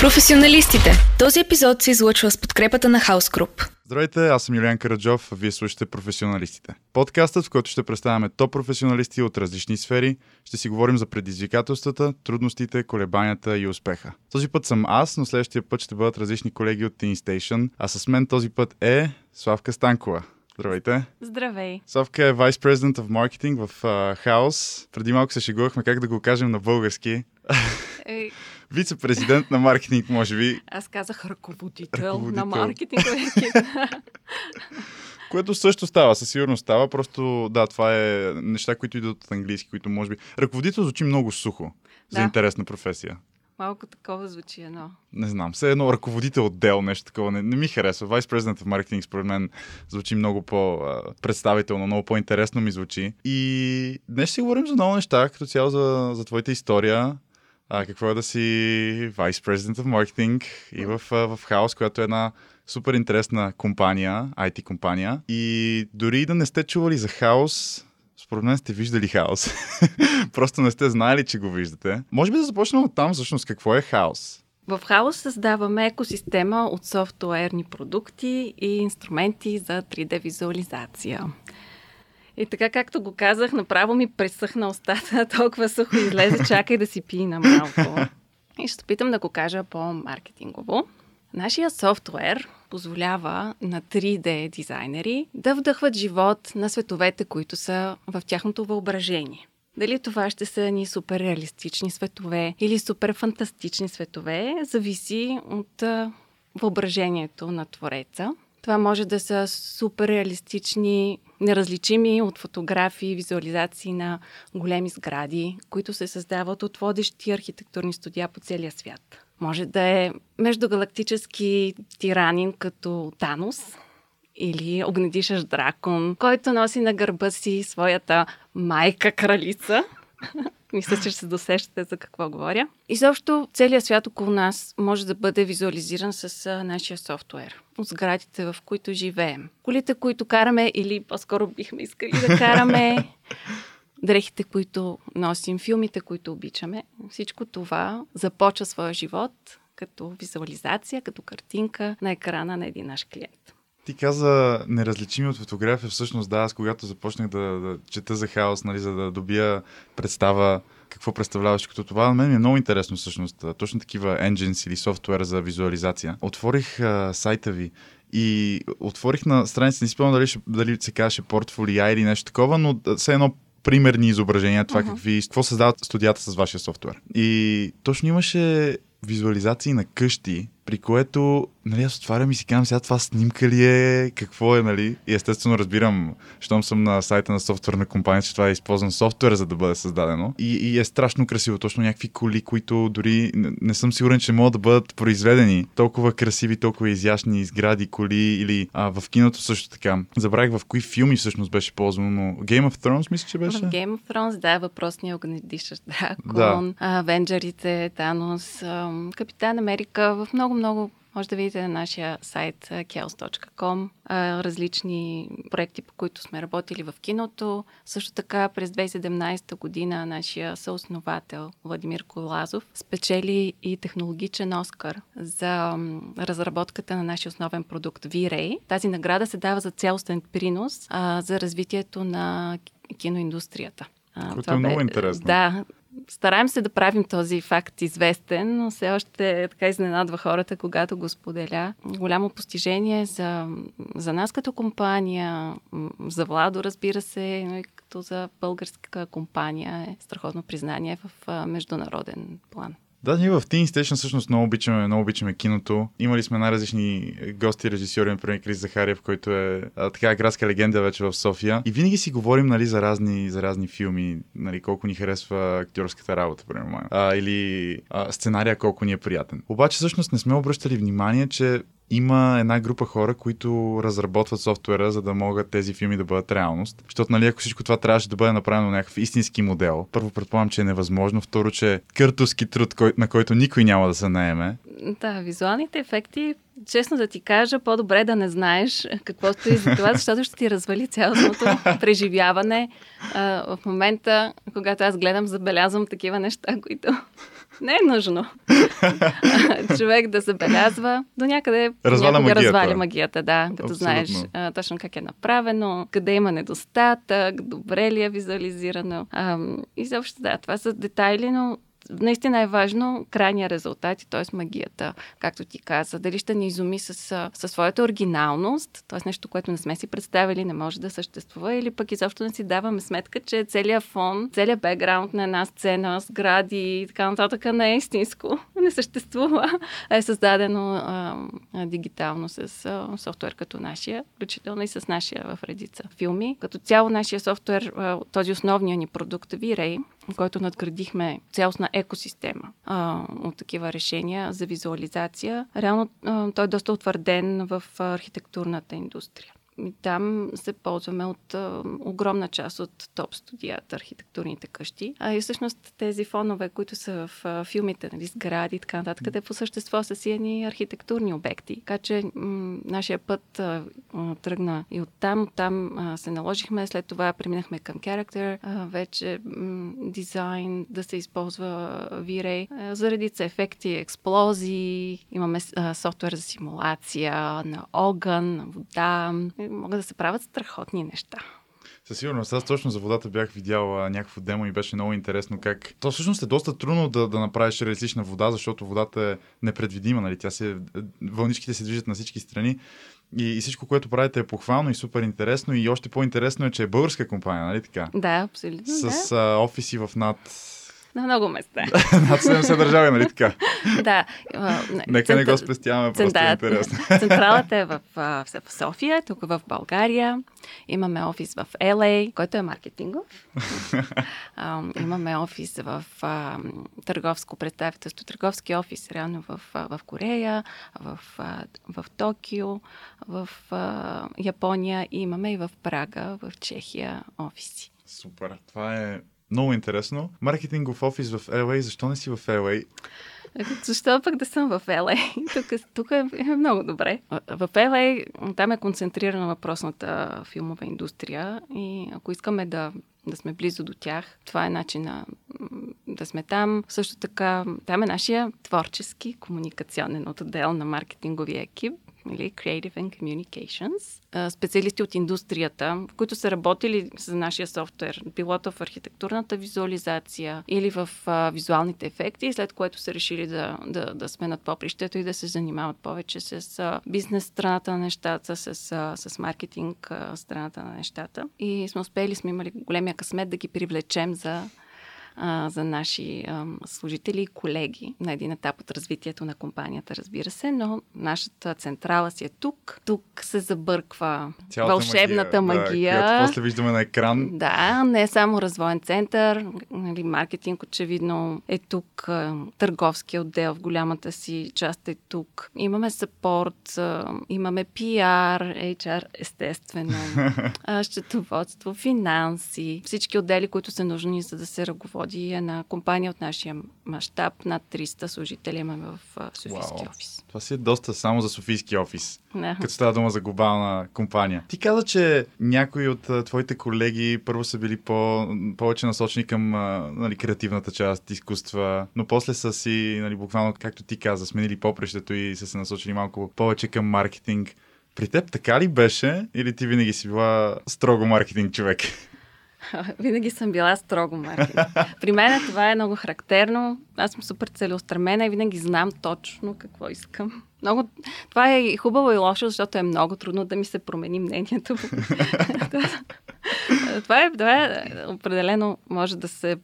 Професионалистите. Този епизод се излъчва с подкрепата на Хаус Груп. Здравейте, аз съм Юлиан Караджов, а вие слушате Професионалистите. Подкастът, в който ще представяме топ професионалисти от различни сфери, ще си говорим за предизвикателствата, трудностите, колебанията и успеха. Този път съм аз, но следващия път ще бъдат различни колеги от Teen Station, а с мен този път е Славка Станкова. Здравейте! Здравей! Славка е Vice President of Marketing в Хаус. Преди малко се шегувахме как да го кажем на български. Е, Вице-президент на маркетинг, може би. аз казах ръководител, Ръководител. на маркетинговия екип. Което също става, със сигурност става. Просто, да, това е неща, които идват от английски, които може би... Ръководител звучи много сухо за Да. интересна професия. Малко такова звучи едно. Не знам, все едно ръководител отдел, нещо такова. Не, не ми харесва. Vice President of Marketing според мен звучи много по-представително, много по-интересно ми звучи. И днес ще говорим за много неща, като цяло за, за твоята история. А, какво е да си Vice President of Marketing и в, в Хаос, която е една супер интересна компания, IT компания. И дори да не сте чували за Хаос, според мен сте виждали хаос. Просто не сте знаели, че го виждате. Може би да започнем от там, всъщност, какво е хаос? В Хаос създаваме екосистема от софтуерни продукти и инструменти за 3D визуализация. И така, както го казах, направо ми пресъхна устата, толкова сухо излезе, чакай да си пина малко. И ще се опитам да го кажа по-маркетингово. Нашия софтуер позволява на 3D дизайнери да вдъхват живот на световете, които са в тяхното въображение. Дали това ще са ни супер реалистични светове или супер фантастични светове, зависи от въображението на твореца. Това може да са супер реалистични, неразличими от фотографии, визуализации на големи сгради, които се създават от водещи архитектурни студия по целия свят. Може да е междугалактически тиранин като Танос или огнедишащ дракон, който носи на гърба си своята майка кралица. Мисля, че ще се досещате за какво говоря. И също целият свят около нас може да бъде визуализиран с а, нашия софтуер. От сградите, в които живеем. Колите, които караме или по-скоро бихме искали да караме. Дрехите, които носим, филмите, които обичаме. Всичко това започва своя живот като визуализация, като картинка на екрана на един наш клиент. Ти каза неразличими от фотография. Всъщност, да, аз когато започнах да, да чета за хаос, нали, за да добия представа какво представляваш като това, на мен ми е много интересно всъщност. Точно такива engines или софтуер за визуализация. Отворих а, сайта ви и отворих на страница, не спомням дали, дали се казваше портфолия или нещо такова, но все едно примерни изображения, това Мгм. какви, какво създават студията с вашия софтуер. И точно имаше визуализации на къщи, при което, нали, аз отварям и си казвам, сега това снимка ли е, какво е, нали? И естествено разбирам, щом съм на сайта на софтуерна компания, че това е използван софтуер, за да бъде създадено. И, и е страшно красиво, точно някакви коли, които дори не, не съм сигурен, че могат да бъдат произведени. Толкова красиви, толкова изящни сгради, коли или а, в киното също така. Забравих в кои филми всъщност беше ползвано, но Game of Thrones мисля, че беше. В Game of Thrones, да, въпросният огнедишащ дракон, Да. Авенджерите, Танос, Капитан Америка, в много-много може да видите на нашия сайт chaos.com различни проекти, по които сме работили в киното. Също така през 2017 година нашия съосновател Владимир Колазов спечели и технологичен Оскар за разработката на нашия основен продукт V-Ray. Тази награда се дава за цялостен принос а, за развитието на киноиндустрията. Което е много интересно. Да, стараем се да правим този факт известен, но все още така изненадва хората, когато го споделя. Голямо постижение за, за нас като компания, за Владо, разбира се, но и като за българска компания е страхотно признание в международен план. Да, ние в Teen Station всъщност много обичаме, много обичаме киното. Имали сме най-различни гости, режисьори, например Крис Захариев, който е а, така градска легенда вече в София. И винаги си говорим нали, за, разни, за разни филми, нали, колко ни харесва актьорската работа, примерно. А, или а, сценария колко ни е приятен. Обаче всъщност не сме обръщали внимание, че има една група хора, които разработват софтуера, за да могат тези филми да бъдат реалност. Защото, нали, ако всичко това трябваше да бъде направено на някакъв истински модел, първо предполагам, че е невъзможно, второ, че е къртовски труд, кой, на който никой няма да се наеме. Да, визуалните ефекти, честно да ти кажа, по-добре да не знаеш какво стои за това, защото ще ти развали цялостното преживяване. А, в момента, когато аз гледам, забелязвам такива неща, които не е нужно. Човек да забелязва. До някъде разваля магията. разваля магията, да. Като Абсолютно. знаеш а, точно как е направено, къде има недостатък, добре ли е визуализирано. А, и също да, това са детайли, но наистина е важно крайния резултат, т.е. магията, както ти каза. Дали ще ни изуми с, със своята оригиналност, т.е. нещо, което не сме си представили, не може да съществува, или пък изобщо не си даваме сметка, че целият фон, целият бекграунд на една сцена, сгради и така нататък не е истинско, не съществува, е създадено а, а, дигитално с а, софтуер като нашия, включително и с нашия в редица филми. Като цяло нашия софтуер, а, този основния ни продукт V-Ray, който надградихме цялостна екосистема а, от такива решения за визуализация. Реално а, той е доста утвърден в архитектурната индустрия. Там се ползваме от а, огромна част от топ студията, архитектурните къщи. А и всъщност тези фонове, които са в а, филмите, нали, сгради и така нататък, те по същество са си едни архитектурни обекти. Така че м- нашия път а, тръгна и оттам. Оттам а, се наложихме, след това преминахме към а, вече м- дизайн, да се използва V-Ray. А, заради ефекти, експлозии, имаме а, софтуер за симулация на огън, на вода, могат да се правят страхотни неща. Със сигурност. Аз точно за водата бях видял а, някакво демо и беше много интересно как... То всъщност е доста трудно да, да направиш реалистична вода, защото водата е непредвидима, нали? Тя се... Вълничките се движат на всички страни. И, и всичко, което правите е похвално и супер интересно. И още по-интересно е, че е българска компания, нали така? Да, абсолютно. С да. а, офиси в над на много места. Над 70 държави, нали така? да. Нека не го спестяваме, просто е интересно. Централата е в, в, София, тук в България. Имаме офис в LA, който е маркетингов. имаме офис в търговско представителство, търговски офис реално в, в Корея, в, в Токио, в Япония и имаме и в Прага, в Чехия офиси. Супер. Това е много интересно. Маркетингов офис в LA. Защо не си в LA? Защо пък да съм в LA? тук, тук е много добре. В LA там е концентрирана въпросната филмова индустрия и ако искаме да да сме близо до тях. Това е начина да сме там. Също така, там е нашия творчески комуникационен отдел на маркетинговия екип или Creative and Communications, специалисти от индустрията, които са работили за нашия софтуер, било в архитектурната визуализация или в визуалните ефекти, след което са решили да, да, да сменят попрището и да се занимават повече с бизнес страната на нещата, с, с маркетинг страната на нещата. И сме успели, сме имали големия късмет да ги привлечем за а, за наши а, служители и колеги на един етап от развитието на компанията, разбира се, но нашата централа си е тук. Тук се забърква Цялата вълшебната магия. Да, която после виждаме на екран. Да, не е само развоен център, нали, маркетинг очевидно е тук, търговски отдел в голямата си част е тук. Имаме сапорт, имаме PR, HR, естествено, счетоводство, финанси, всички отдели, които са нужни за да се ръководи води една компания от нашия мащаб. Над 300 служители имаме в Софийски Уау. офис. Това си е доста само за Софийски офис, да. като става дума за глобална компания. Ти каза, че някои от твоите колеги първо са били по, повече насочени към нали, креативната част, изкуства, но после са си, нали, буквално, както ти каза, сменили попрещето и са се насочили малко повече към маркетинг. При теб така ли беше или ти винаги си била строго маркетинг човек? Винаги съм била строго маркетинг. При мен това е много характерно. Аз съм супер целеустремена и винаги знам точно какво искам. Много... Това е хубаво и лошо, защото е много трудно да ми се промени мнението. това, е, това е определено може да се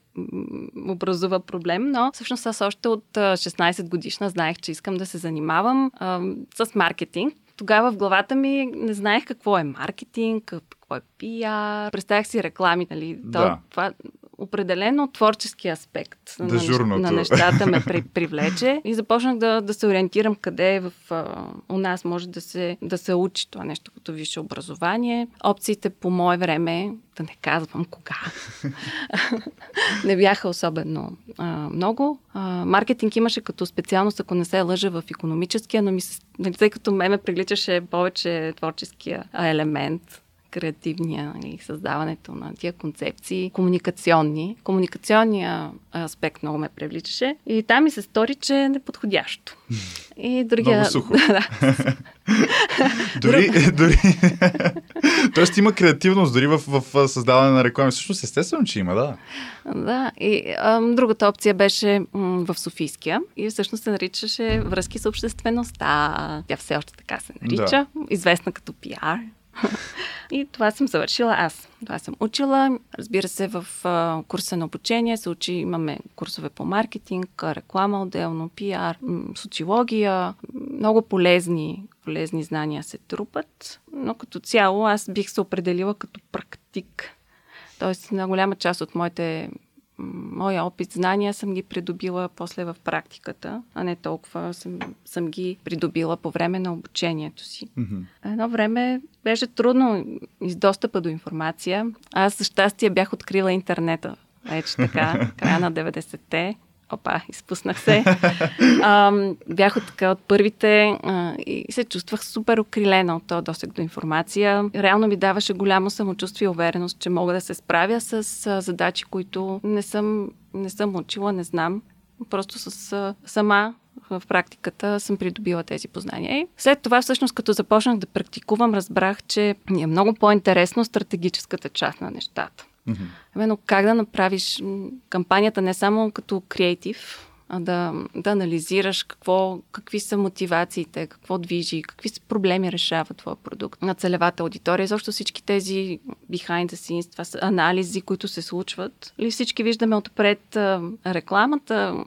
образува проблем, но всъщност аз още от 16 годишна знаех, че искам да се занимавам а, с маркетинг. Тогава в главата ми не знаех какво е маркетинг, какво е пиар. Представях си реклами, нали? Да. Това, определено творчески аспект на, на нещата ме при, привлече и започнах да, да се ориентирам къде в, а, у нас може да се, да се учи това нещо като висше образование. Опциите по мое време, да не казвам кога, не бяха особено а, много. А, маркетинг имаше като специалност, ако не се лъжа в економическия, но ми се, тъй като ме ме приличаше повече творческия елемент креативния и създаването на тия концепции, комуникационни. Комуникационния аспект много ме привличаше и там ми се стори, че е неподходящо. И другия... Много сухо. дори, дори... Тоест има креативност дори в, в създаване на реклами. Всъщност естествено, че има, да. Да, и а, другата опция беше м, в Софийския и всъщност се наричаше връзки с обществеността. Тя все още така се нарича, да. известна като пиар. И това съм завършила аз. Това съм учила. Разбира се, в курса на обучение се учи, имаме курсове по маркетинг, реклама отделно, пиар, социология. Много полезни, полезни знания се трупат. Но като цяло аз бих се определила като практик. Тоест, на голяма част от моите моя опит, знания съм ги придобила после в практиката, а не толкова съм, съм ги придобила по време на обучението си. Mm-hmm. Едно време беше трудно из достъпа до информация. Аз за щастие бях открила интернета. Вече така, края на 90-те опа, изпуснах се. а, бях от, така, от първите а, и се чувствах супер окрилена от този досег до информация. Реално ми даваше голямо самочувствие и увереност, че мога да се справя с а, задачи, които не съм, не съм учила, не знам. Просто с а, сама в практиката съм придобила тези познания. И след това, всъщност, като започнах да практикувам, разбрах, че е много по-интересно стратегическата част на нещата. Mm-hmm. Именно как да направиш кампанията не само като креатив, а да, да анализираш какво, какви са мотивациите, какво движи, какви са проблеми решава твоя продукт на целевата аудитория. Защо всички тези behind the scenes, това са анализи, които се случват. Или всички виждаме отпред рекламата,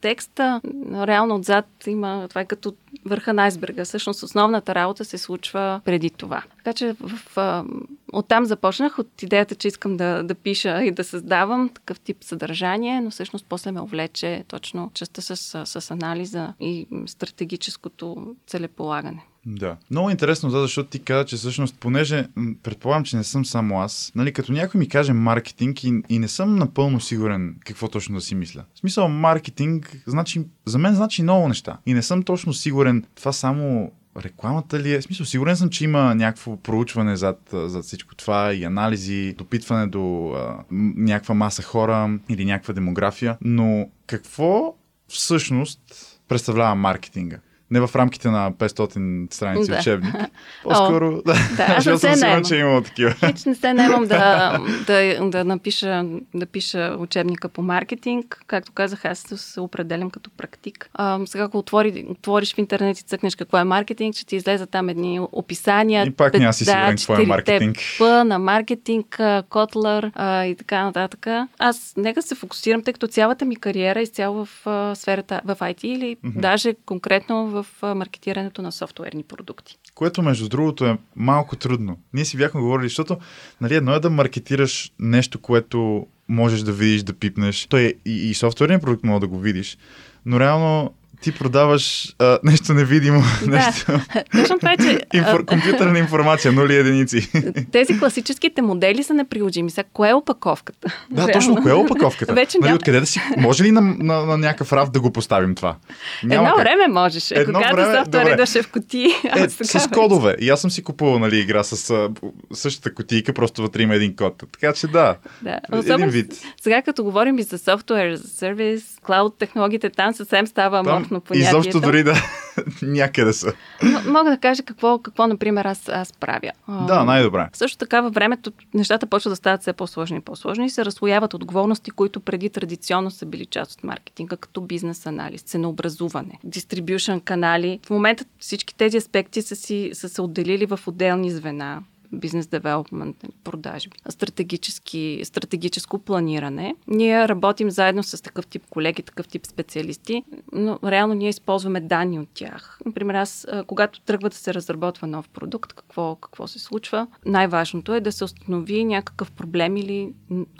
текста, реално отзад има, това е като върха на айсберга. Всъщност основната работа се случва преди това. Така че в, в, оттам започнах от идеята, че искам да, да пиша и да създавам такъв тип съдържание, но всъщност после ме увлече точно частта с, с анализа и стратегическото целеполагане. Да. Много интересно, защото ти каза, че всъщност, понеже предполагам, че не съм само аз, нали, като някой ми каже маркетинг и, и не съм напълно сигурен какво точно да си мисля. В смисъл, маркетинг, значи, за мен значи много неща. И не съм точно сигурен това само рекламата ли е? В смисъл, сигурен съм, че има някакво проучване зад, зад всичко това и анализи, допитване до а, някаква маса хора или някаква демография, но какво всъщност представлява маркетинга? Не в рамките на 500 страници да. учебник. По-скоро, О, да, да аз съм сигурен, че е имало такива. Хич не се наемам да, да, да, напиша, да пиша учебника по маркетинг. Както казах, аз се определям като практик. А, сега, ако отвори, отвориш в интернет и цъкнеш какво е маркетинг, ще ти излезе там едни описания. И пак няма си сигурен какво е маркетинг. П на маркетинг, Котлер и така нататък. Аз нека се фокусирам, тъй като цялата ми кариера е изцяло в а, сферата в IT или mm-hmm. даже конкретно в маркетирането на софтуерни продукти. Което, между другото, е малко трудно. Ние си бяхме говорили, защото нали, едно е да маркетираш нещо, което можеш да видиш, да пипнеш. Той е и, и софтуерният продукт може да го видиш, но реално ти продаваш а, нещо невидимо. Да, нещо... точно това е, че... Инфор... Компютърна информация, нули единици. Тези класическите модели са неприложими. Сега, кое е опаковката? Да, Реално. точно, кое е опаковката? Вече нали. Откъде да си... Може ли на, на, на някакъв рафт да го поставим това? Няма Едно как. време можеше. Едно когато време... софтуер идваше в кутии. Е, с кодове. И аз съм си купувал нали, игра с същата кутийка, просто вътре има един код. Така че да, да. Особено, един вид. Сега като говорим и за софтуер, за сервис, клауд технологиите, там съвсем става там аморфно понятието. Изобщо дори да някъде са. Но, мога да кажа какво, какво например, аз, аз правя. Да, най-добре. Също така във времето нещата почват да стават все по-сложни и по-сложни и се разслояват отговорности, които преди традиционно са били част от маркетинга, като бизнес анализ, ценообразуване, дистрибюшн канали. В момента всички тези аспекти са, си, са се отделили в отделни звена бизнес девелопмент, продажби, стратегически, стратегическо планиране. Ние работим заедно с такъв тип колеги, такъв тип специалисти, но реално ние използваме данни от тях. Например, аз, когато тръгва да се разработва нов продукт, какво, какво се случва, най-важното е да се установи някакъв проблем или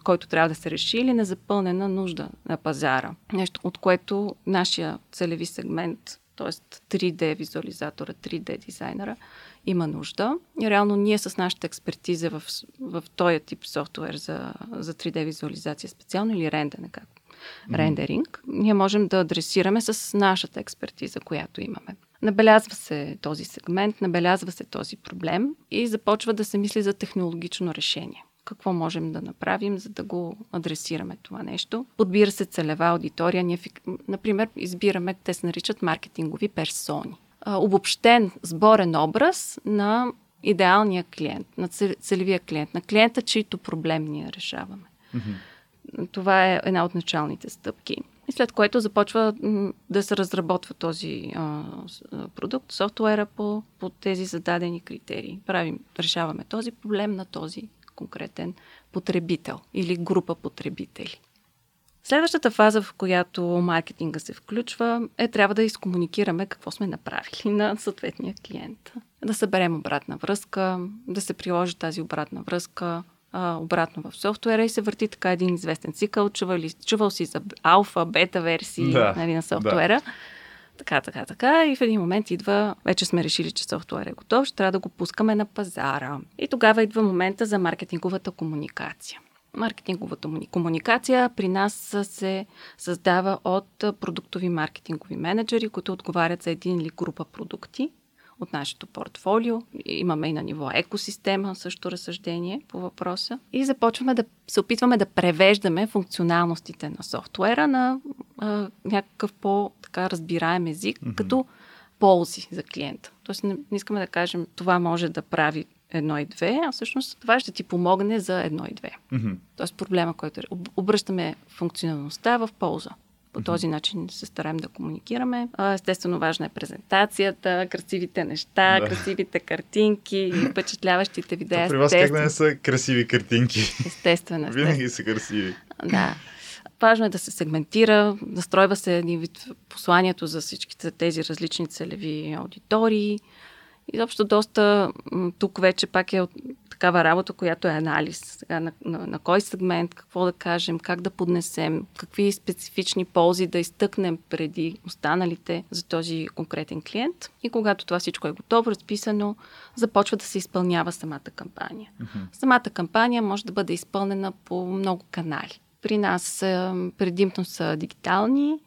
който трябва да се реши или незапълнена нужда на пазара. Нещо, от което нашия целеви сегмент т.е. 3D визуализатора, 3D дизайнера, има нужда. И реално ние с нашата експертиза в, в този тип софтуер за, за 3D визуализация специално или рендене, как? Mm-hmm. Рендеринг, ние можем да адресираме с нашата експертиза, която имаме. Набелязва се този сегмент, набелязва се този проблем и започва да се мисли за технологично решение. Какво можем да направим, за да го адресираме това нещо? Подбира се целева аудитория. Ние, например, избираме, те се наричат маркетингови персони. Обобщен сборен образ на идеалния клиент, на целевия клиент, на клиента, чийто проблем ние решаваме. Mm-hmm. Това е една от началните стъпки. И след което започва да се разработва този а, продукт, софтуера по, по тези зададени критерии. Правим, решаваме този проблем на този конкретен потребител или група потребители. Следващата фаза, в която маркетинга се включва, е трябва да изкомуникираме какво сме направили на съответния клиент. Да съберем обратна връзка, да се приложи тази обратна връзка а, обратно в софтуера и се върти така един известен цикъл. Чувал, чувал си за алфа, бета версии да, нали, на софтуера. Да. Така, така, така. И в един момент идва, вече сме решили, че софтуер е готов, ще трябва да го пускаме на пазара. И тогава идва момента за маркетинговата комуникация. Маркетинговата комуникация при нас се създава от продуктови маркетингови менеджери, които отговарят за един или група продукти от нашето портфолио. Имаме и на ниво екосистема също разсъждение по въпроса. И започваме да се опитваме да превеждаме функционалностите на софтуера на а, някакъв по-така разбираем език, mm-hmm. като ползи за клиента. Тоест не, не искаме да кажем това може да прави едно и две, а всъщност това ще ти помогне за едно и две. Mm-hmm. Тоест проблема, който е, обръщаме функционалността в полза. По този начин се стараем да комуникираме. Естествено, важна е презентацията, красивите неща, да. красивите картинки, впечатляващите видеа. При вас как да не са красиви картинки? Естествено. Винаги са красиви. Да. Важно е да се сегментира, настройва се един вид посланието за всичките тези различни целеви аудитории. Изобщо доста тук вече пак е от такава работа, която е анализ. Сега, на, на, на кой сегмент, какво да кажем, как да поднесем, какви специфични ползи да изтъкнем преди останалите за този конкретен клиент. И когато това всичко е готово, разписано, започва да се изпълнява самата кампания. Uh-huh. Самата кампания може да бъде изпълнена по много канали. При нас предимно са дигитални,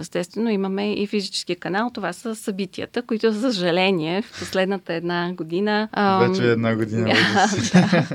Естествено, имаме и физически канал. Това са събитията, които, за съжаление, в последната една година. Вече една година. да,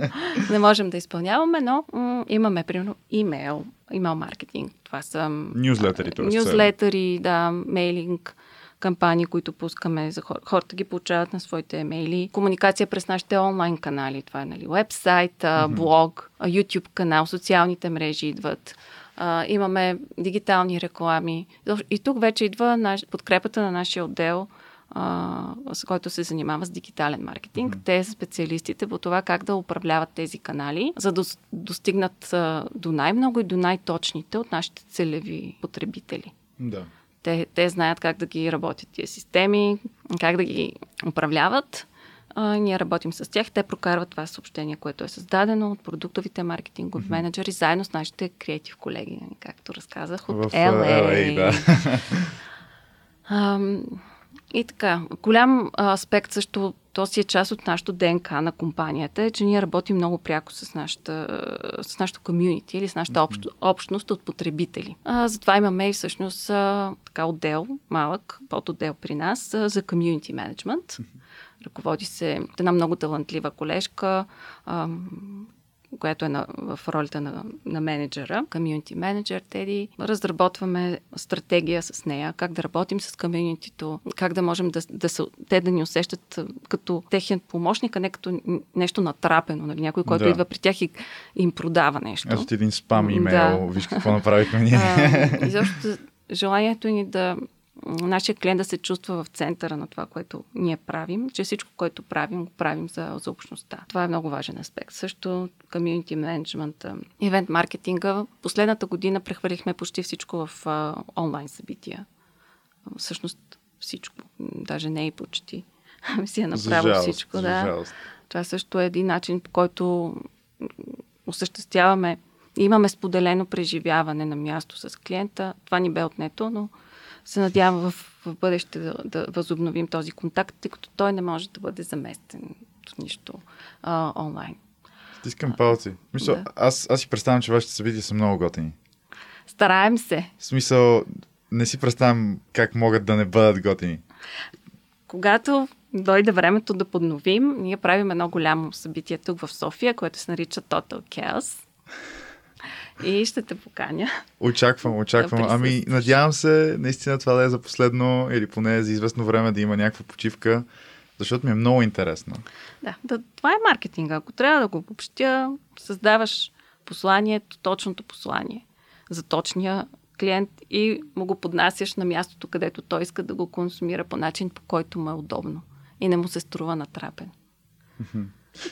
не можем да изпълняваме, но имаме, примерно, имейл, имейл маркетинг. Това са. Нюзлетери, т.е. Нюзлетери, да, мейлинг кампании, които пускаме за хор- хората ги получават на своите имейли. Комуникация през нашите онлайн канали. Това е нали, вебсайт, mm-hmm. блог, YouTube канал, социалните мрежи идват а, имаме дигитални реклами. И тук вече идва наш, подкрепата на нашия отдел, а, с който се занимава с дигитален маркетинг. Mm-hmm. Те са специалистите по това как да управляват тези канали, за да достигнат а, до най-много и до най-точните от нашите целеви потребители. Да. Те, те знаят как да ги работят тия системи, как да ги управляват а, ние работим с тях. Те прокарват това съобщение, което е създадено от продуктовите маркетингови mm-hmm. менеджери, заедно с нашите креатив колеги, както разказах, от В, LA. LA да. и така, голям аспект също, то си е част от нашото ДНК на компанията, е, че ние работим много пряко с нашата, с нашото комюнити или с нашата mm-hmm. общност от потребители. А, затова имаме и всъщност а, така отдел, малък, под отдел при нас а, за комюнити менеджмент. Mm-hmm Ръководи се една много талантлива колежка, която е на, в ролята на, на менеджера, комьюнити менеджер Теди. Разработваме стратегия с нея, как да работим с комьюнитито, как да можем да, да са, те да ни усещат като техен помощник, а не като нещо натрапено, нали? някой, който да. идва при тях и им продава нещо. Ето един спам имейл, да. виж какво направихме ние. Изобщо желанието ни да нашия клиент да се чувства в центъра на това, което ние правим, че всичко, което правим, го правим за, за общността. Това е много важен аспект. Също комьюнити менеджмент, ивент маркетинга. Последната година прехвърлихме почти всичко в а, онлайн събития. Всъщност всичко, даже не и почти. си е направо жалост, всичко. Да. Жалост. Това също е един начин, по който осъществяваме имаме споделено преживяване на място с клиента. Това ни бе отнето, но се надявам в, в бъдеще да, да възобновим този контакт, тъй като той не може да бъде заместен от нищо а, онлайн. Стискам палци. Мисля, да. аз, аз си представям, че вашите събития са много готини. Стараем се. В смисъл, не си представям как могат да не бъдат готини. когато дойде времето да подновим, ние правим едно голямо събитие тук в София, което се нарича Total Chaos. И ще те поканя. Очаквам, очаквам. Да ами, надявам се, наистина това да е за последно или поне за известно време да има някаква почивка, защото ми е много интересно. Да, да това е маркетинга. Ако трябва да го обобщя, създаваш посланието, точното послание за точния клиент и му го поднасяш на мястото, където той иска да го консумира по начин, по който му е удобно и не му се струва натрапен.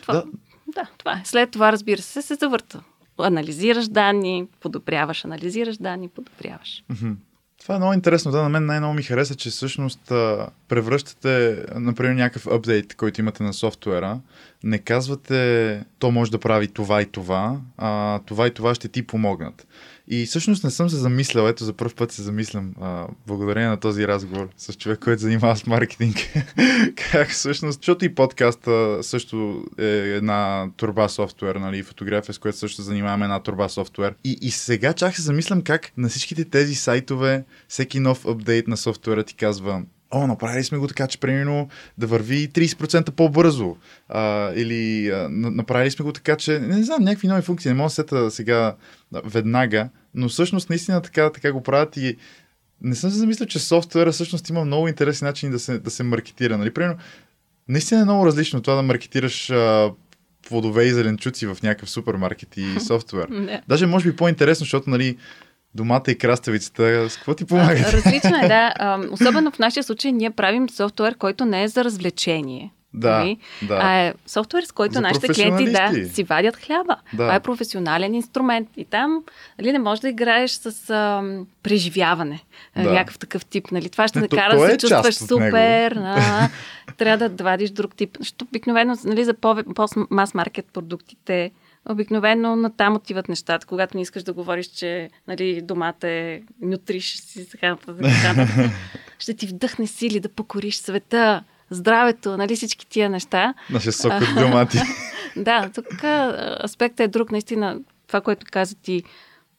Това, да. да, това е. След това, разбира се, се завърта. Анализираш данни, подобряваш, анализираш данни, подобряваш. Това е много интересно. Да, на мен най-много ми хареса, че всъщност превръщате, например, някакъв апдейт, който имате на софтуера. Не казвате, то може да прави това и това, а това и това ще ти помогнат. И всъщност не съм се замислял, ето за първ път се замислям, а, благодарение на този разговор с човек, който занимава с маркетинг. как всъщност, защото и подкаста също е една турба софтуер, нали, фотография, с която също занимаваме една турба софтуер. И, и сега чак се замислям как на всичките тези сайтове, всеки нов апдейт на софтуера ти казва, о, направили сме го така, че примерно да върви 30% по-бързо. А, или а, направили сме го така, че не знам, някакви нови функции. Не мога да сета сега веднага, но всъщност наистина така, така го правят и не съм се замислил, че софтуера всъщност има много интересни начини да се, да се маркетира. Нали? Примерно, наистина е много различно това да маркетираш а, плодове и зеленчуци в някакъв супермаркет и софтуер. Даже може би по-интересно, защото нали, домата и краставицата, с какво ти помага? Различно е, да. Особено в нашия случай ние правим софтуер, който не е за развлечение. Да, нали? да. А е софтуер, с който За нашите клиенти да, си вадят хляба. Да. Това е професионален инструмент. И там нали, не можеш да играеш с а, преживяване. Да. Някакъв такъв тип. Нали? Това ще не, накара да се е чувстваш супер. А, трябва да вадиш друг тип. Защото обикновено нали, за по-мас маркет продуктите Обикновено на там отиват нещата, когато не искаш да говориш, че нали, домата е нютриш си, така, така, ще ти вдъхне сили да покориш света, здравето, нали всички тия неща. Нашия сок от домати. да, тук аспектът е друг, наистина. Това, което каза ти,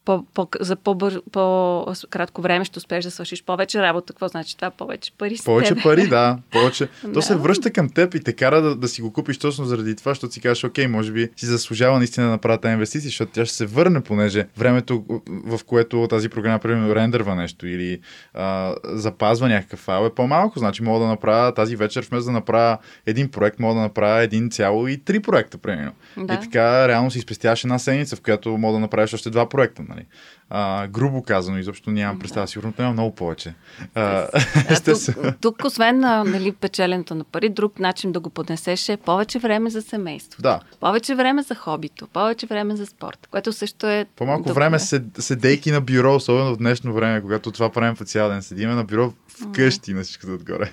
по, по, за по-кратко време ще успееш да свършиш повече работа. Какво значи това? Повече пари Повече тебе. пари, да. Повече. То се връща към теб и те кара да, да си го купиш точно заради това, защото си кажеш, окей, може би си заслужава наистина да направя тази инвестиция, защото тя ще се върне, понеже времето, в което тази програма, примерно, рендерва нещо или а, запазва някакъв файл е по-малко. Значи мога да направя тази вечер, вместо да направя един проект, мога да направя един цяло и три проекта, примерно. Да. И така реално си спестяваш една седмица, в която мога да направиш още два проекта нали? А, грубо казано, изобщо нямам представа. Сигурно няма много повече. А, тук, тук, освен на нали, печеленето на пари, друг начин да го поднесеш е повече време за семейство. Да. Повече време за хобито, повече време за спорт, което също е... По-малко добре. време седейки на бюро, особено в днешно време, когато това правим по цял ден. Седиме на бюро вкъщи на всичкото отгоре.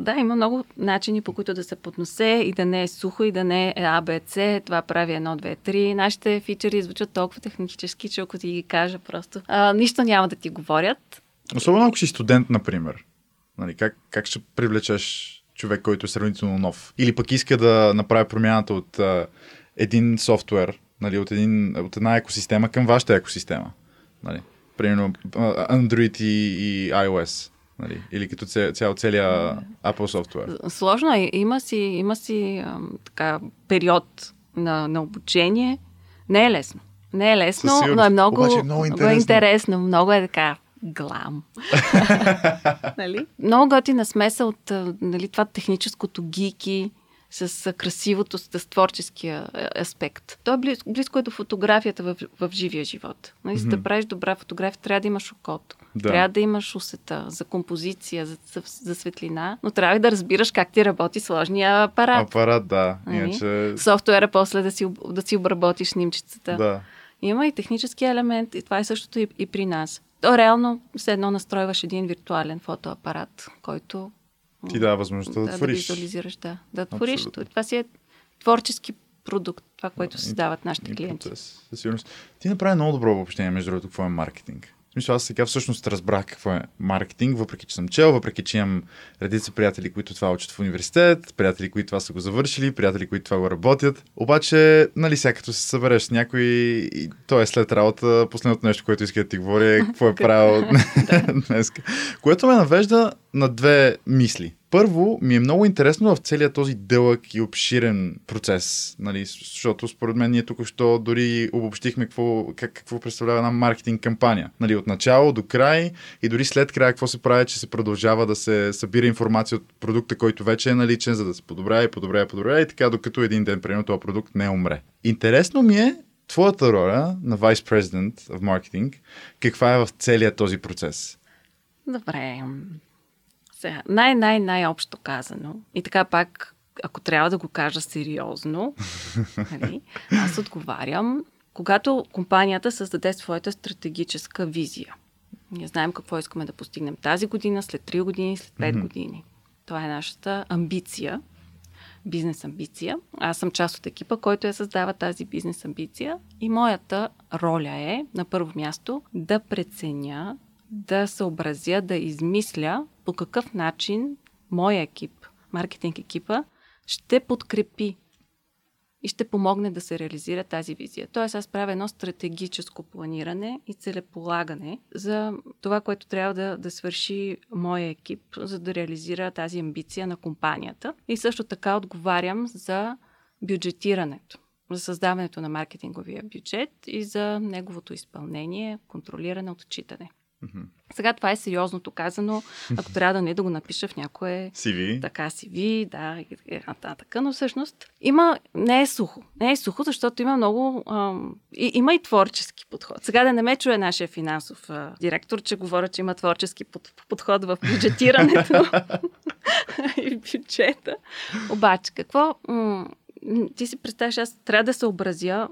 Да, има много начини по които да се подносе и да не е сухо и да не е АБЦ. Това прави едно, две, три. Нашите фичери звучат толкова технически, че ако ти ги кажа просто, а, нищо няма да ти говорят. Особено ако си студент, например. Нали, как, как ще привлечеш човек, който е сравнително нов? Или пък иска да направи промяната от а, един софтуер, нали, от, един, от една екосистема към вашата екосистема. Нали? Примерно Android и, и iOS. Нали? Или като цял, целия Apple софтуер? Сложно е. Има си, има си така, период на, на обучение. Не е лесно. Не е лесно, но е много, Обаче, е много, интересно. много интересно. Много е така глам. нали? Много готина смеса от нали, това техническото гики, с красивото, с творческия е, аспект. То е близко, близко е до фотографията в, в живия живот. Нали, за да правиш добра фотография, трябва да имаш окото. Да. Трябва да имаш усета за композиция, за, за, за светлина, но трябва и да разбираш как ти работи сложния апарат. Апарат, да. Нали? Иначе... Софтуера после да си, да си обработиш снимчицата. Да. Има и технически елемент, и това е същото и, и при нас. То реално все едно настройваш един виртуален фотоапарат, който ти дава възможността да, да твориш. Да визуализираш, да. Да твориш. Абсолютно. Това си е творчески продукт, това, което да, създават нашите клиенти. Процес, със сигурност. Ти направи много добро обобщение, между другото, какво е маркетинг. Смисъл, аз сега всъщност разбрах какво е маркетинг, въпреки че съм чел, въпреки че имам редица приятели, които това учат в университет, приятели, които това са го завършили, приятели, които това го работят. Обаче, нали, сега като се събереш с някой, и то е след работа, последното нещо, което иска да ти говори е какво е правил днес. Което ме навежда на две мисли. Първо, ми е много интересно в целият този дълъг и обширен процес, нали, защото според мен ние тук що дори обобщихме какво, как, какво представлява една маркетинг кампания. Нали, от начало до край и дори след края какво се прави, че се продължава да се събира информация от продукта, който вече е наличен, за да се подобрява и подобрява и подобрява и така, докато един ден, примерно, този продукт не умре. Интересно ми е твоята роля на Vice President в маркетинг, каква е в целият този процес? Добре. Сега, най-най-най-общо казано, и така пак, ако трябва да го кажа сериозно, нали, аз отговарям, когато компанията създаде своята стратегическа визия. Ние знаем какво искаме да постигнем тази година, след 3 години, след 5 mm-hmm. години. Това е нашата амбиция, бизнес амбиция. Аз съм част от екипа, който я създава тази бизнес амбиция и моята роля е, на първо място, да преценя да съобразя, да измисля по какъв начин моя екип, маркетинг екипа, ще подкрепи и ще помогне да се реализира тази визия. Тоест аз правя едно стратегическо планиране и целеполагане за това, което трябва да, да свърши моя екип, за да реализира тази амбиция на компанията. И също така отговарям за бюджетирането, за създаването на маркетинговия бюджет и за неговото изпълнение, контролиране, отчитане. Mm-hmm. Сега това е сериозното казано, ако трябва да не да го напиша в някое CV. Така CV, да, и нататък. Но всъщност има, не е сухо. Не е сухо, защото има много, ам, и, има и творчески подход. Сега да не ме чуе нашия финансов а, директор, че говоря, че има творчески под, подход в бюджетирането и бюджета. Обаче, какво? М- ти си представяш, аз трябва да съобразя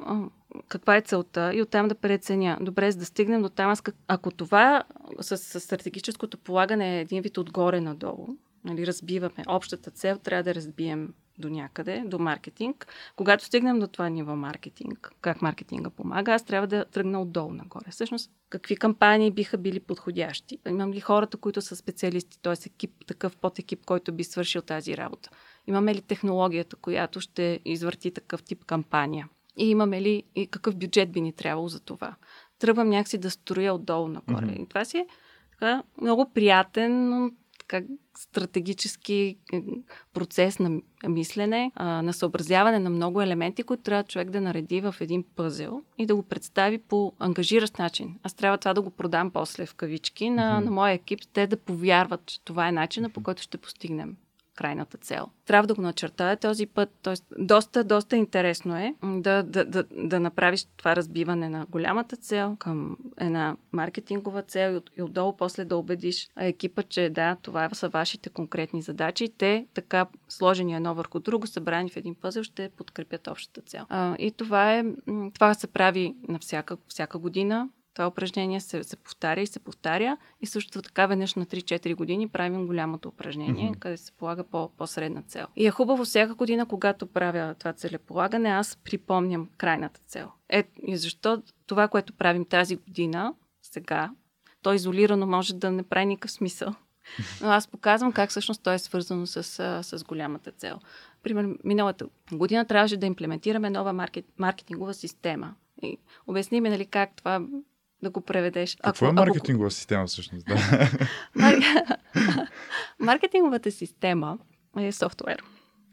каква е целта и оттам да преценя. Добре, за да стигнем до там, ако това с, с стратегическото полагане е един вид отгоре надолу, нали, разбиваме общата цел, трябва да разбием до някъде, до маркетинг. Когато стигнем до това ниво маркетинг, как маркетинга помага, аз трябва да тръгна отдолу нагоре. Всъщност, какви кампании биха били подходящи? Имам ли хората, които са специалисти, т.е. екип, такъв подекип, който би свършил тази работа? Имаме ли технологията, която ще извърти такъв тип кампания? И имаме ли и какъв бюджет би ни трябвало за това? Тръгвам някакси да строя отдолу нагоре. Mm-hmm. И това си е така, много приятен, но така, стратегически е, процес на мислене, на съобразяване на много елементи, които трябва човек да нареди в един пъзел и да го представи по ангажиращ начин. Аз трябва това да го продам после в кавички на, mm-hmm. на моя екип, те да повярват, че това е начина по който ще постигнем крайната цел. Трябва да го начертая този път. Тоест, доста, доста интересно е да, да, да, да направиш това разбиване на голямата цел към една маркетингова цел и отдолу после да убедиш екипа, че да, това са вашите конкретни задачи. Те така сложени едно върху друго, събрани в един пъзел, ще подкрепят общата цел. А, и това е, това се прави на всяка, всяка година това упражнение се, се повтаря и се повтаря и също така веднъж на 3-4 години правим голямото упражнение, mm-hmm. където се полага по, по-средна цел. И е хубаво всяка година, когато правя това целеполагане, аз припомням крайната цел. Е, и защо това, което правим тази година, сега, то изолирано може да не прави никакъв смисъл. Но аз показвам как всъщност то е свързано с, с голямата цел. Пример, миналата година трябваше да имплементираме нова маркет, маркетингова система. И обясни ми, нали, как това да го преведеш. Какво ако, е маркетингова ако... система всъщност? Да. Маркетинговата система е софтуер,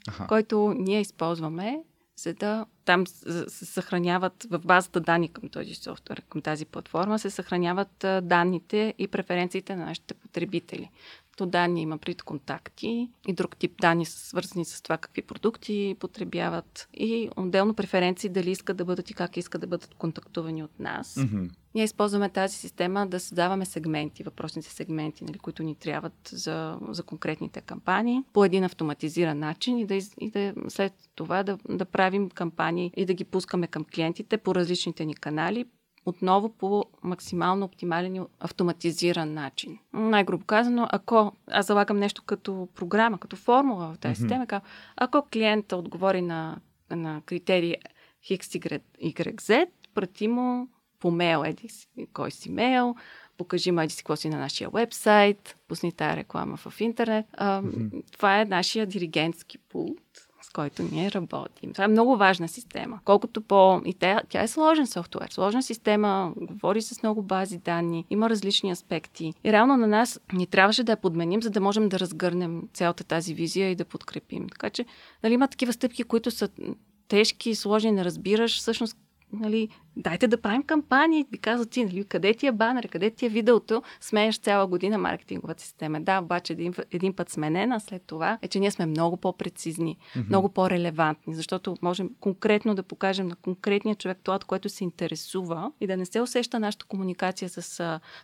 Аха. който ние използваме, за да там се съхраняват в базата данни към този софтуер, към тази платформа, се съхраняват данните и преференциите на нашите потребители. То данни има пред контакти и друг тип данни са свързани с това какви продукти потребяват и отделно преференции дали искат да бъдат и как искат да бъдат контактувани от нас. Mm-hmm. Ние използваме тази система да създаваме сегменти, въпросните сегменти, нали, които ни трябват за, за конкретните кампании по един автоматизиран начин и да, и да след това да, да правим кампании и да ги пускаме към клиентите по различните ни канали, отново по максимално оптимален и автоматизиран начин. Най-грубо казано, ако аз залагам нещо като програма, като формула в тази mm-hmm. система, ако клиента отговори на, на критерии X, Y, Y, Z, прати му по мейл, еди си, кой си мейл, покажи му еди си какво си на нашия вебсайт, пусни тая реклама в интернет. А, mm-hmm. Това е нашия диригентски пулт, с който ние работим. Това е много важна система. Колкото по... И тя, тя е сложен софтуер, сложна система, говори с много бази данни, има различни аспекти. И реално на нас ни трябваше да я подменим, за да можем да разгърнем цялата тази визия и да подкрепим. Така че, нали, има такива стъпки, които са тежки, сложни, не разбираш всъщност нали, дайте да правим кампании. Ви казват ти, нали, къде ти е банер, къде ти е видеото, сменяш цяла година маркетинговата система. Да, обаче един, един път сменена, след това е, че ние сме много по-прецизни, mm-hmm. много по-релевантни, защото можем конкретно да покажем на конкретния човек това, от което се интересува и да не се усеща нашата комуникация с,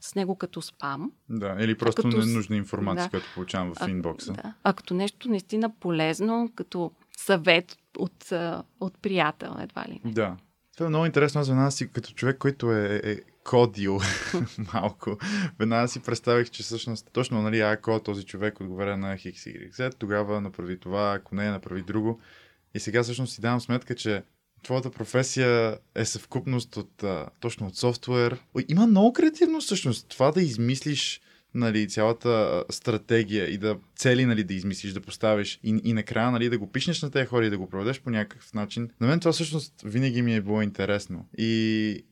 с него като спам. Да, или просто като... ненужна информация, да. която получавам в инбокса. Да. А като нещо наистина полезно, като съвет от, от приятел, едва ли не. Да. Това е много интересно. Аз веднага си, като човек, който е, е кодил малко, веднага си представих, че всъщност точно, нали, ако този човек отговаря на X, Y, Z, тогава направи това, ако не, направи друго. И сега всъщност си давам сметка, че твоята професия е съвкупност от, а, точно от софтуер. Има много креативно всъщност. Това да измислиш нали, цялата стратегия и да цели нали, да измислиш, да поставиш и, и накрая нали, да го пишнеш на тези хора и да го проведеш по някакъв начин. На мен това всъщност винаги ми е било интересно. И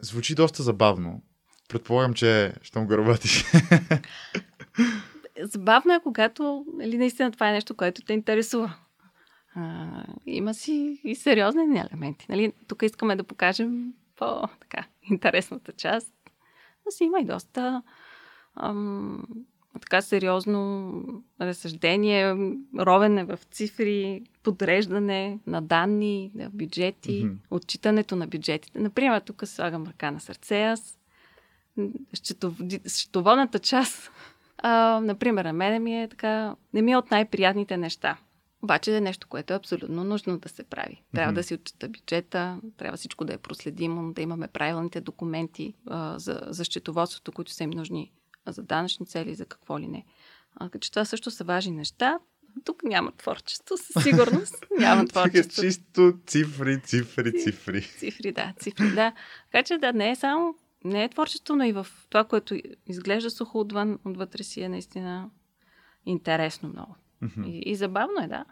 звучи доста забавно. Предполагам, че ще го работиш. Забавно е, когато нали, наистина това е нещо, което те интересува. А, има си и сериозни елементи. Нали? Тук искаме да покажем по-интересната част, но си има и доста ам, така сериозно разсъждение, ровене в цифри, подреждане на данни, на бюджети, mm-hmm. отчитането на бюджетите. Например, тук слагам ръка на сърце аз. Счетов... Счетоводната част, а, например, на мене ми е така, не ми е от най-приятните неща. Обаче е нещо, което е абсолютно нужно да се прави. Трябва mm-hmm. да си отчита бюджета, трябва всичко да е проследимо, да имаме правилните документи а, за, за счетоводството, които са им нужни за данъчни цели, за какво ли не. А, че това също са важни неща. Тук няма творчество, със сигурност. Няма творчество. Е чисто цифри, цифри, цифри. Цифри, да, цифри, да. Така че да, не е само, не е творчество, но и в това, което изглежда сухо отвън, отвътре си е наистина интересно много. Mm-hmm. И, и забавно е, да.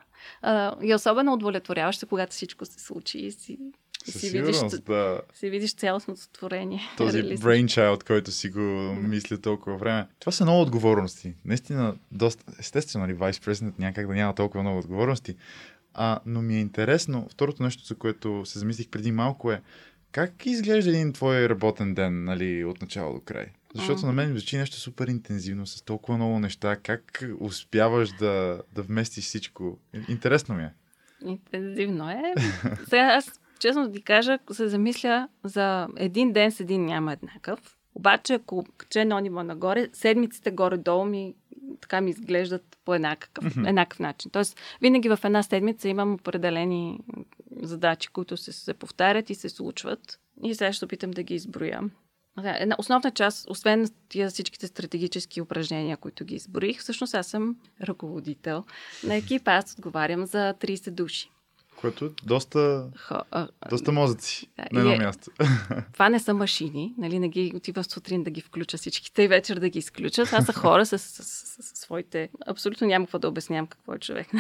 А, и особено удовлетворяващо, когато всичко се случи и си със си сигурност, видиш, да. Си видиш цялостното творение. Този brainchild, който си го мисля толкова време. Това са много отговорности. Наистина, доста, естествено, нали, Vice President някак да няма толкова много отговорности. А, но ми е интересно, второто нещо, за което се замислих преди малко е, как изглежда един твой работен ден, нали, от начало до край? Защото на мен звучи нещо супер интензивно, с толкова много неща. Как успяваш да, да вместиш всичко? Интересно ми е. Интензивно е. Сега аз честно да ти кажа, се замисля за един ден с един няма еднакъв. Обаче, ако кача едно ниво нагоре, седмиците горе-долу ми така ми изглеждат по еднакъв, mm-hmm. еднакъв начин. Тоест, винаги в една седмица имам определени задачи, които се, се повтарят и се случват. И сега ще опитам да ги изброя. Една основна част, освен тия всичките стратегически упражнения, които ги изброих, всъщност аз съм ръководител на екипа. Аз отговарям за 30 души. Което е доста, Хо, а, доста мозъци да, на едно е, място. Това не са машини, нали, не ги отивам сутрин да ги включа всичките и вечер да ги изключа. Това са хора с, с, с, с своите... Абсолютно няма какво да обяснявам какво е човек.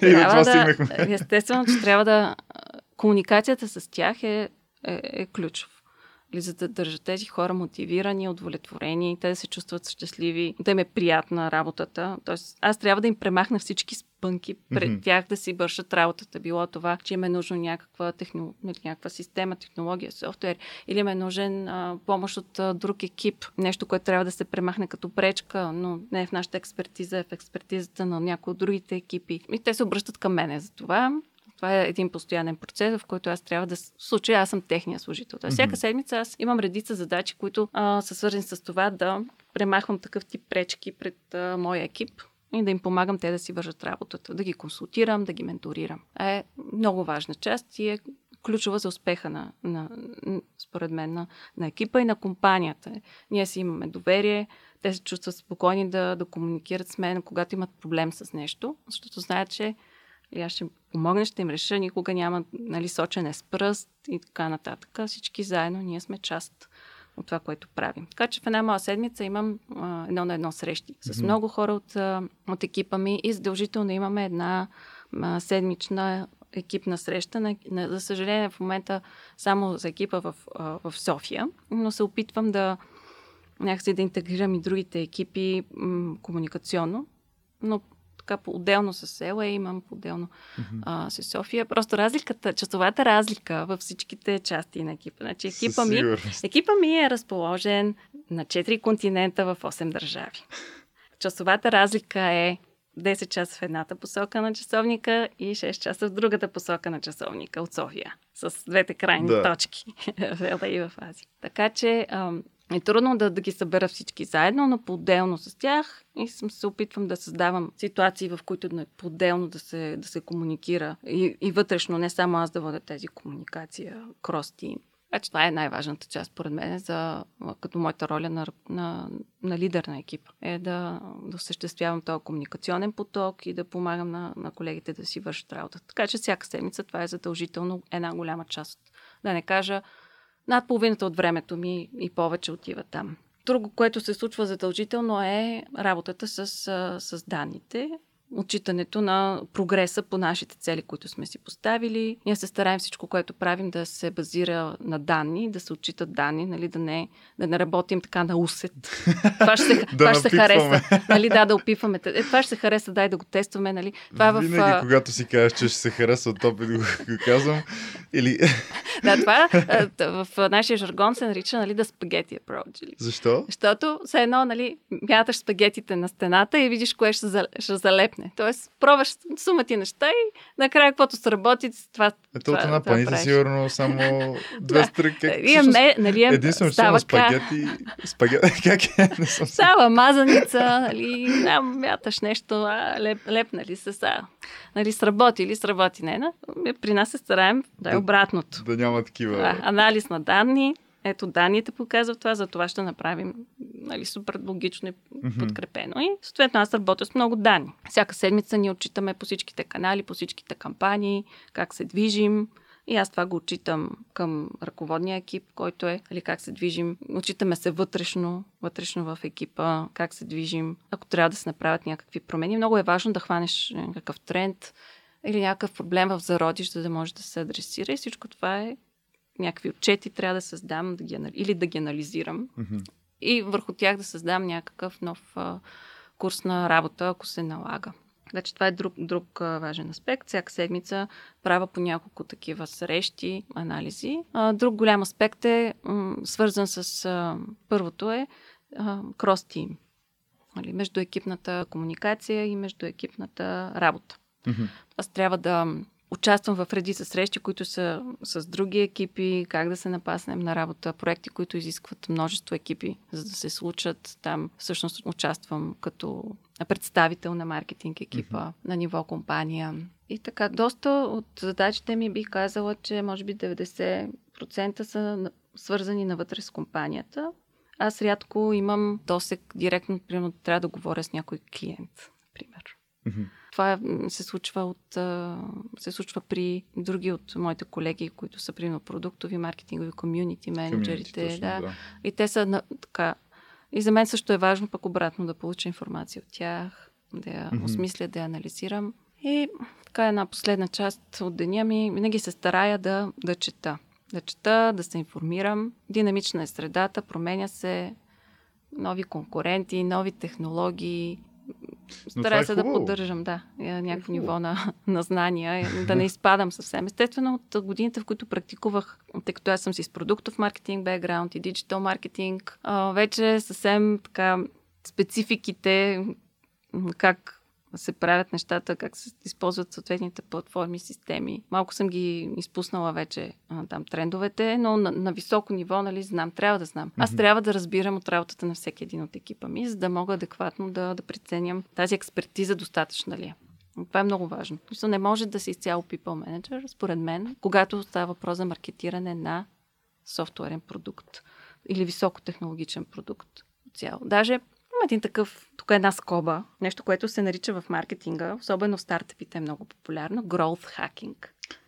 трябва да, естествено, че трябва да... Комуникацията с тях е, е, е ключов или за да държат тези хора мотивирани, удовлетворени, те да се чувстват щастливи, да им е приятна работата. Тоест, аз трябва да им премахна всички спънки пред mm-hmm. тях да си вършат работата. Било това, че им е нужно някаква, техно, някаква система, технология, софтуер, или им е нужен а, помощ от а, друг екип. Нещо, което трябва да се премахне като пречка, но не е в нашата експертиза, е в експертизата на някои от другите екипи. И те се обръщат към мене за това. Това е един постоянен процес, в който аз трябва да... В случая аз съм техния служител. Тоест, всяка седмица аз имам редица задачи, които а, са свързани с това да премахвам такъв тип пречки пред а, моя екип и да им помагам те да си вържат работата, да ги консултирам, да ги менторирам. Е много важна част и е ключова за успеха на, на според мен, на, на екипа и на компанията. Ние си имаме доверие, те се чувстват спокойни да, да комуникират с мен, когато имат проблем с нещо, защото знаят, че и аз ще помогна, ще им реша, никога няма нали, сочене с пръст и така нататък. Всички заедно ние сме част от това, което правим. Така че в една моя седмица имам а, едно на едно срещи с mm-hmm. много хора от, от екипа ми и задължително имаме една а, седмична екипна среща. На, на, за съжаление, в момента само за екипа в, в София, но се опитвам да някакси да интегрирам и другите екипи м, комуникационно, но така по-отделно с Ела имам по-отделно mm-hmm. с София. Просто разликата, часовата разлика във всичките части на екипа. Значи екипа ми, екипа ми е разположен на 4 континента в 8 държави. Часовата разлика е 10 часа в едната посока на часовника и 6 часа в другата посока на часовника от София. С двете крайни да. точки в Ела и в Азия. Така че ам, е трудно да, да ги събера всички заедно, но по-отделно с тях и съм се опитвам да създавам ситуации, в които по-отделно да се, да се комуникира и, и вътрешно, не само аз да водя тези комуникация, крос-тим. Значи това е най-важната част, поред мен, за, като моята роля на, на, на лидер на екипа. Е да, да осъществявам този комуникационен поток и да помагам на, на колегите да си вършат работата. Така че всяка седмица това е задължително една голяма част. Да не кажа, над половината от времето ми и повече отива там. Друго, което се случва задължително е работата с, с данните отчитането на прогреса по нашите цели, които сме си поставили. Ние се стараем всичко, което правим, да се базира на данни, да се отчитат данни, нали, да, не, да не работим така на усет. Това ще, да това ще се хареса. Нали, да, да опитваме. Е, това ще се хареса, дай да го тестваме. Нали. Това е Винаги, в, когато си кажеш, че ще се хареса от опит, го, го казвам. Или... да, това в нашия жаргон се нарича нали, да спагети approach. Защо? Защото все едно, нали, мяташ спагетите на стената и видиш кое ще, ще залепне лепне. Тоест, пробваш сума ти неща и накрая, каквото сработи, това. Ето от една паница, сигурно само две строки. Как, Имаме, нали, единствено, че има спагети. спагети. как е? Не съм става мазаница, нали, да, мяташ нещо, а, леп, лепна ли се са. Нали, сработи или сработи не. При нас се стараем да е обратното. Да, да няма такива. Да, анализ на данни, ето данните показват това, за това ще направим нали, супер логично и подкрепено. Mm-hmm. И съответно аз работя с много данни. Всяка седмица ние отчитаме по всичките канали, по всичките кампании, как се движим. И аз това го отчитам към ръководния екип, който е, или нали, как се движим. Отчитаме се вътрешно, вътрешно в екипа, как се движим. Ако трябва да се направят някакви промени, много е важно да хванеш някакъв тренд или някакъв проблем в зародиш, за да може да се адресира. И всичко това е някакви отчети трябва да създам да ги, или да ги анализирам mm-hmm. и върху тях да създам някакъв нов а, курс на работа, ако се налага. Значи това е друг, друг важен аспект. Всяка седмица правя по няколко такива срещи, анализи. Друг голям аспект е свързан с първото е крос-тим. Нали, между екипната комуникация и между екипната работа. Mm-hmm. Аз трябва да Участвам в редица срещи, които са с други екипи, как да се напаснем на работа, проекти, които изискват множество екипи, за да се случат. Там всъщност участвам като представител на маркетинг екипа mm-hmm. на ниво компания. И така, доста от задачите ми бих казала, че може би 90% са свързани навътре с компанията. Аз рядко имам досек директно, примерно, трябва да говоря с някой клиент, например. Mm-hmm. Това се случва, от, се случва при други от моите колеги, които са примерно продуктови, маркетингови, комюнити менеджерите. Да. да. И те са на, така. И за мен също е важно пък обратно да получа информация от тях, да я mm-hmm. осмисля, да я анализирам. И така една последна част от деня ми винаги се старая да, да чета. Да чета, да се информирам. Динамична е средата, променя се нови конкуренти, нови технологии, Старая е се да поддържам, да, е някакво ниво на, на знания, да не изпадам съвсем. Естествено, от годините, в които практикувах, тъй като аз съм си с продуктов маркетинг бекграунд и диджитал маркетинг, вече съвсем така спецификите, как се правят нещата, как се използват съответните платформи, системи. Малко съм ги изпуснала вече а, там трендовете, но на, на високо ниво, нали, знам, трябва да знам. Аз mm-hmm. трябва да разбирам от работата на всеки един от екипа ми, за да мога адекватно да, да преценям тази експертиза достатъчна ли е. Това е много важно. Не може да си изцяло people manager, според мен, когато става въпрос за маркетиране на софтуерен продукт или високотехнологичен продукт. Цяло. Даже има един такъв, тук е една скоба, нещо, което се нарича в маркетинга, особено в стартъпите е много популярно, growth hacking.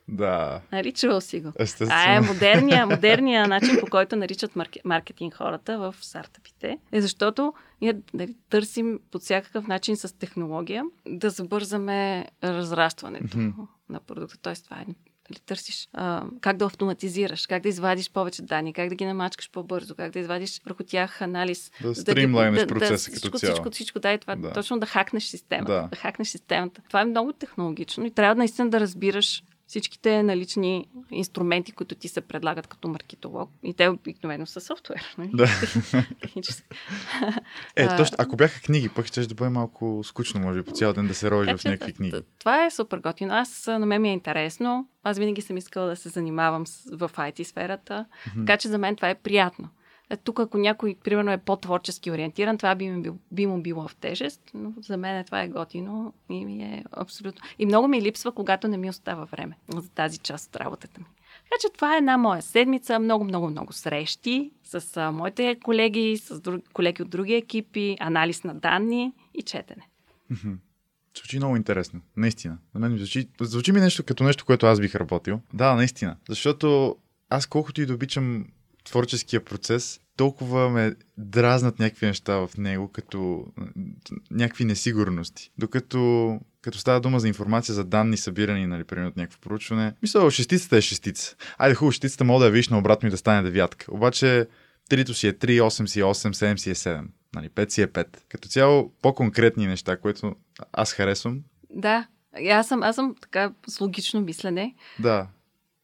Да. Чувал си го. Естествено. А е модерния, модерния начин, по който наричат марке, маркетинг хората в стартъпите. Е защото ние нали, търсим по всякакъв начин с технология да забързаме разрастването Мгм. на продукта. Тоест, това е нали, търсиш а, как да автоматизираш, как да извадиш повече данни, как да ги намачкаш по-бързо, как да извадиш върху тях анализ. Да ги- стримлайнеш да- процеса да, като всичко, цяло. Всичко, всичко, да, и това Да. точно да хакнеш системата. Да. Да хакнеш системата. Това е много технологично и трябва наистина да разбираш всичките налични инструменти, които ти се предлагат като маркетолог. И те обикновено са софтуер. Нали? Да. Технически. Е, точно, ако бяха книги, пък ще да бъде малко скучно, може би, по цял ден да се Така в някакви книги. Това е супер готино. Аз на мен ми е интересно. Аз винаги съм искала да се занимавам в IT сферата. Така че за мен това е приятно. Е, тук, ако някой, примерно, е по-творчески ориентиран, това би, ми би му било в тежест, но за мен това е готино и ми е абсолютно. И много ми липсва, когато не ми остава време за тази част от работата ми. Така че това е една моя седмица, много, много, много срещи с а, моите колеги, с друг, колеги от други екипи, анализ на данни и четене. Звучи много интересно. Наистина. На мен звучи, звучи ми нещо като нещо, което аз бих работил. Да, наистина. Защото аз колкото и да обичам творческия процес, толкова ме дразнат някакви неща в него, като някакви несигурности. Докато като става дума за информация за данни събирани, нали, примерно от някакво проучване. Мисля, шестицата е шестица. Айде, хубаво, шестицата мога да я видиш на обратно и да стане девятка. Обаче, трито си е 3, 8 си е 8, 7 си е 7. Нали, 5 си е 5. Като цяло по-конкретни неща, които аз харесвам. Да, и аз съм, аз съм така с логично мислене. Да,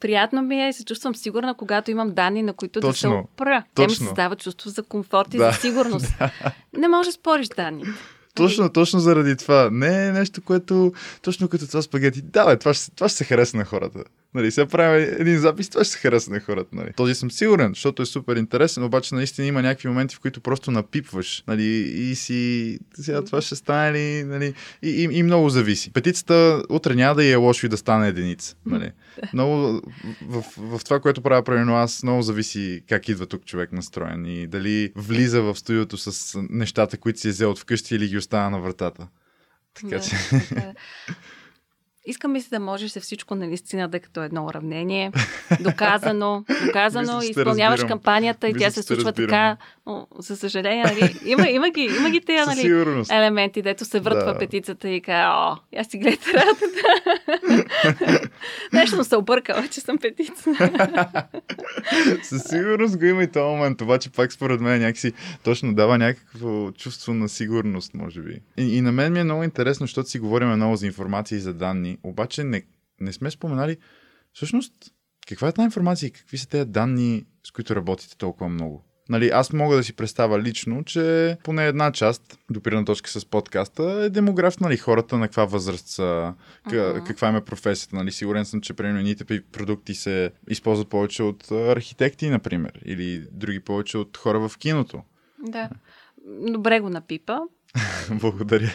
Приятно ми е и се чувствам сигурна, когато имам данни, на които да се Точно. опра. Те ми Точно. създават чувство за комфорт и Да. за сигурност. Не може да спориш данните. Точно, точно заради това. Не е нещо, което точно като това спагети. Да, бе, това ще, това ще се хареса на хората. Нали, сега правим един запис, това ще се хареса на хората. Нали. Този съм сигурен, защото е супер интересен, обаче наистина има някакви моменти, в които просто напипваш. Нали, и си, сега това ще стане ли, нали, и, и, и много зависи. Петицата утре няма да е лошо и да стане единица. Нали. Много, в, в, в това, което правя примерно аз, много зависи как идва тук човек настроен и дали влиза в студиото с нещата, които си е взел от вкъщи или ги остава на вратата. Така Да, че... е. Искам ми се да можеш се всичко наистина да е като едно уравнение. Доказано, доказано и изпълняваш разбирам. кампанията и Мисля, тя се случва разбирам. така. Но, за съжаление, нали, има, има, ги, има ги тези нали, сигурност. елементи, дето се въртва Да. петицата и казва, о, я си гледайте работата. Нещо съм се объркала, че съм петица. Със сигурност го има и този момент, обаче пак според мен някакси точно дава някакво чувство на сигурност, може би. И, и на мен ми е много интересно, защото си говорим много за информация и за данни, обаче не, не сме споменали всъщност каква е тази информация и какви са тези данни, с които работите толкова много. Нали, аз мога да си представя лично, че поне една част, допирана точка с подкаста, е демограф, нали, хората на каква възраст са, Мгм. каква им е професията. Нали. Сигурен съм, че примерно едните продукти се използват повече от архитекти, например, или други повече от хора в киното. да. Добре го напипа. Благодаря.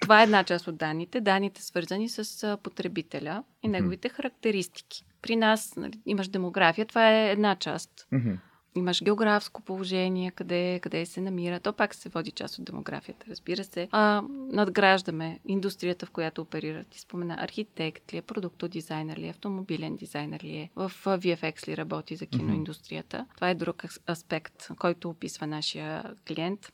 Това е една част от данните. Данните свързани с потребителя и неговите характеристики. При нас нали, имаш демография, това е една част. Имаш географско положение, къде, къде се намира. То пак се води част от демографията, разбира се. А, надграждаме индустрията, в която оперират. Ти спомена архитект ли е, продуктодизайнер ли е, автомобилен дизайнер ли е, в VFX ли работи за киноиндустрията. Това е друг ас- аспект, който описва нашия клиент.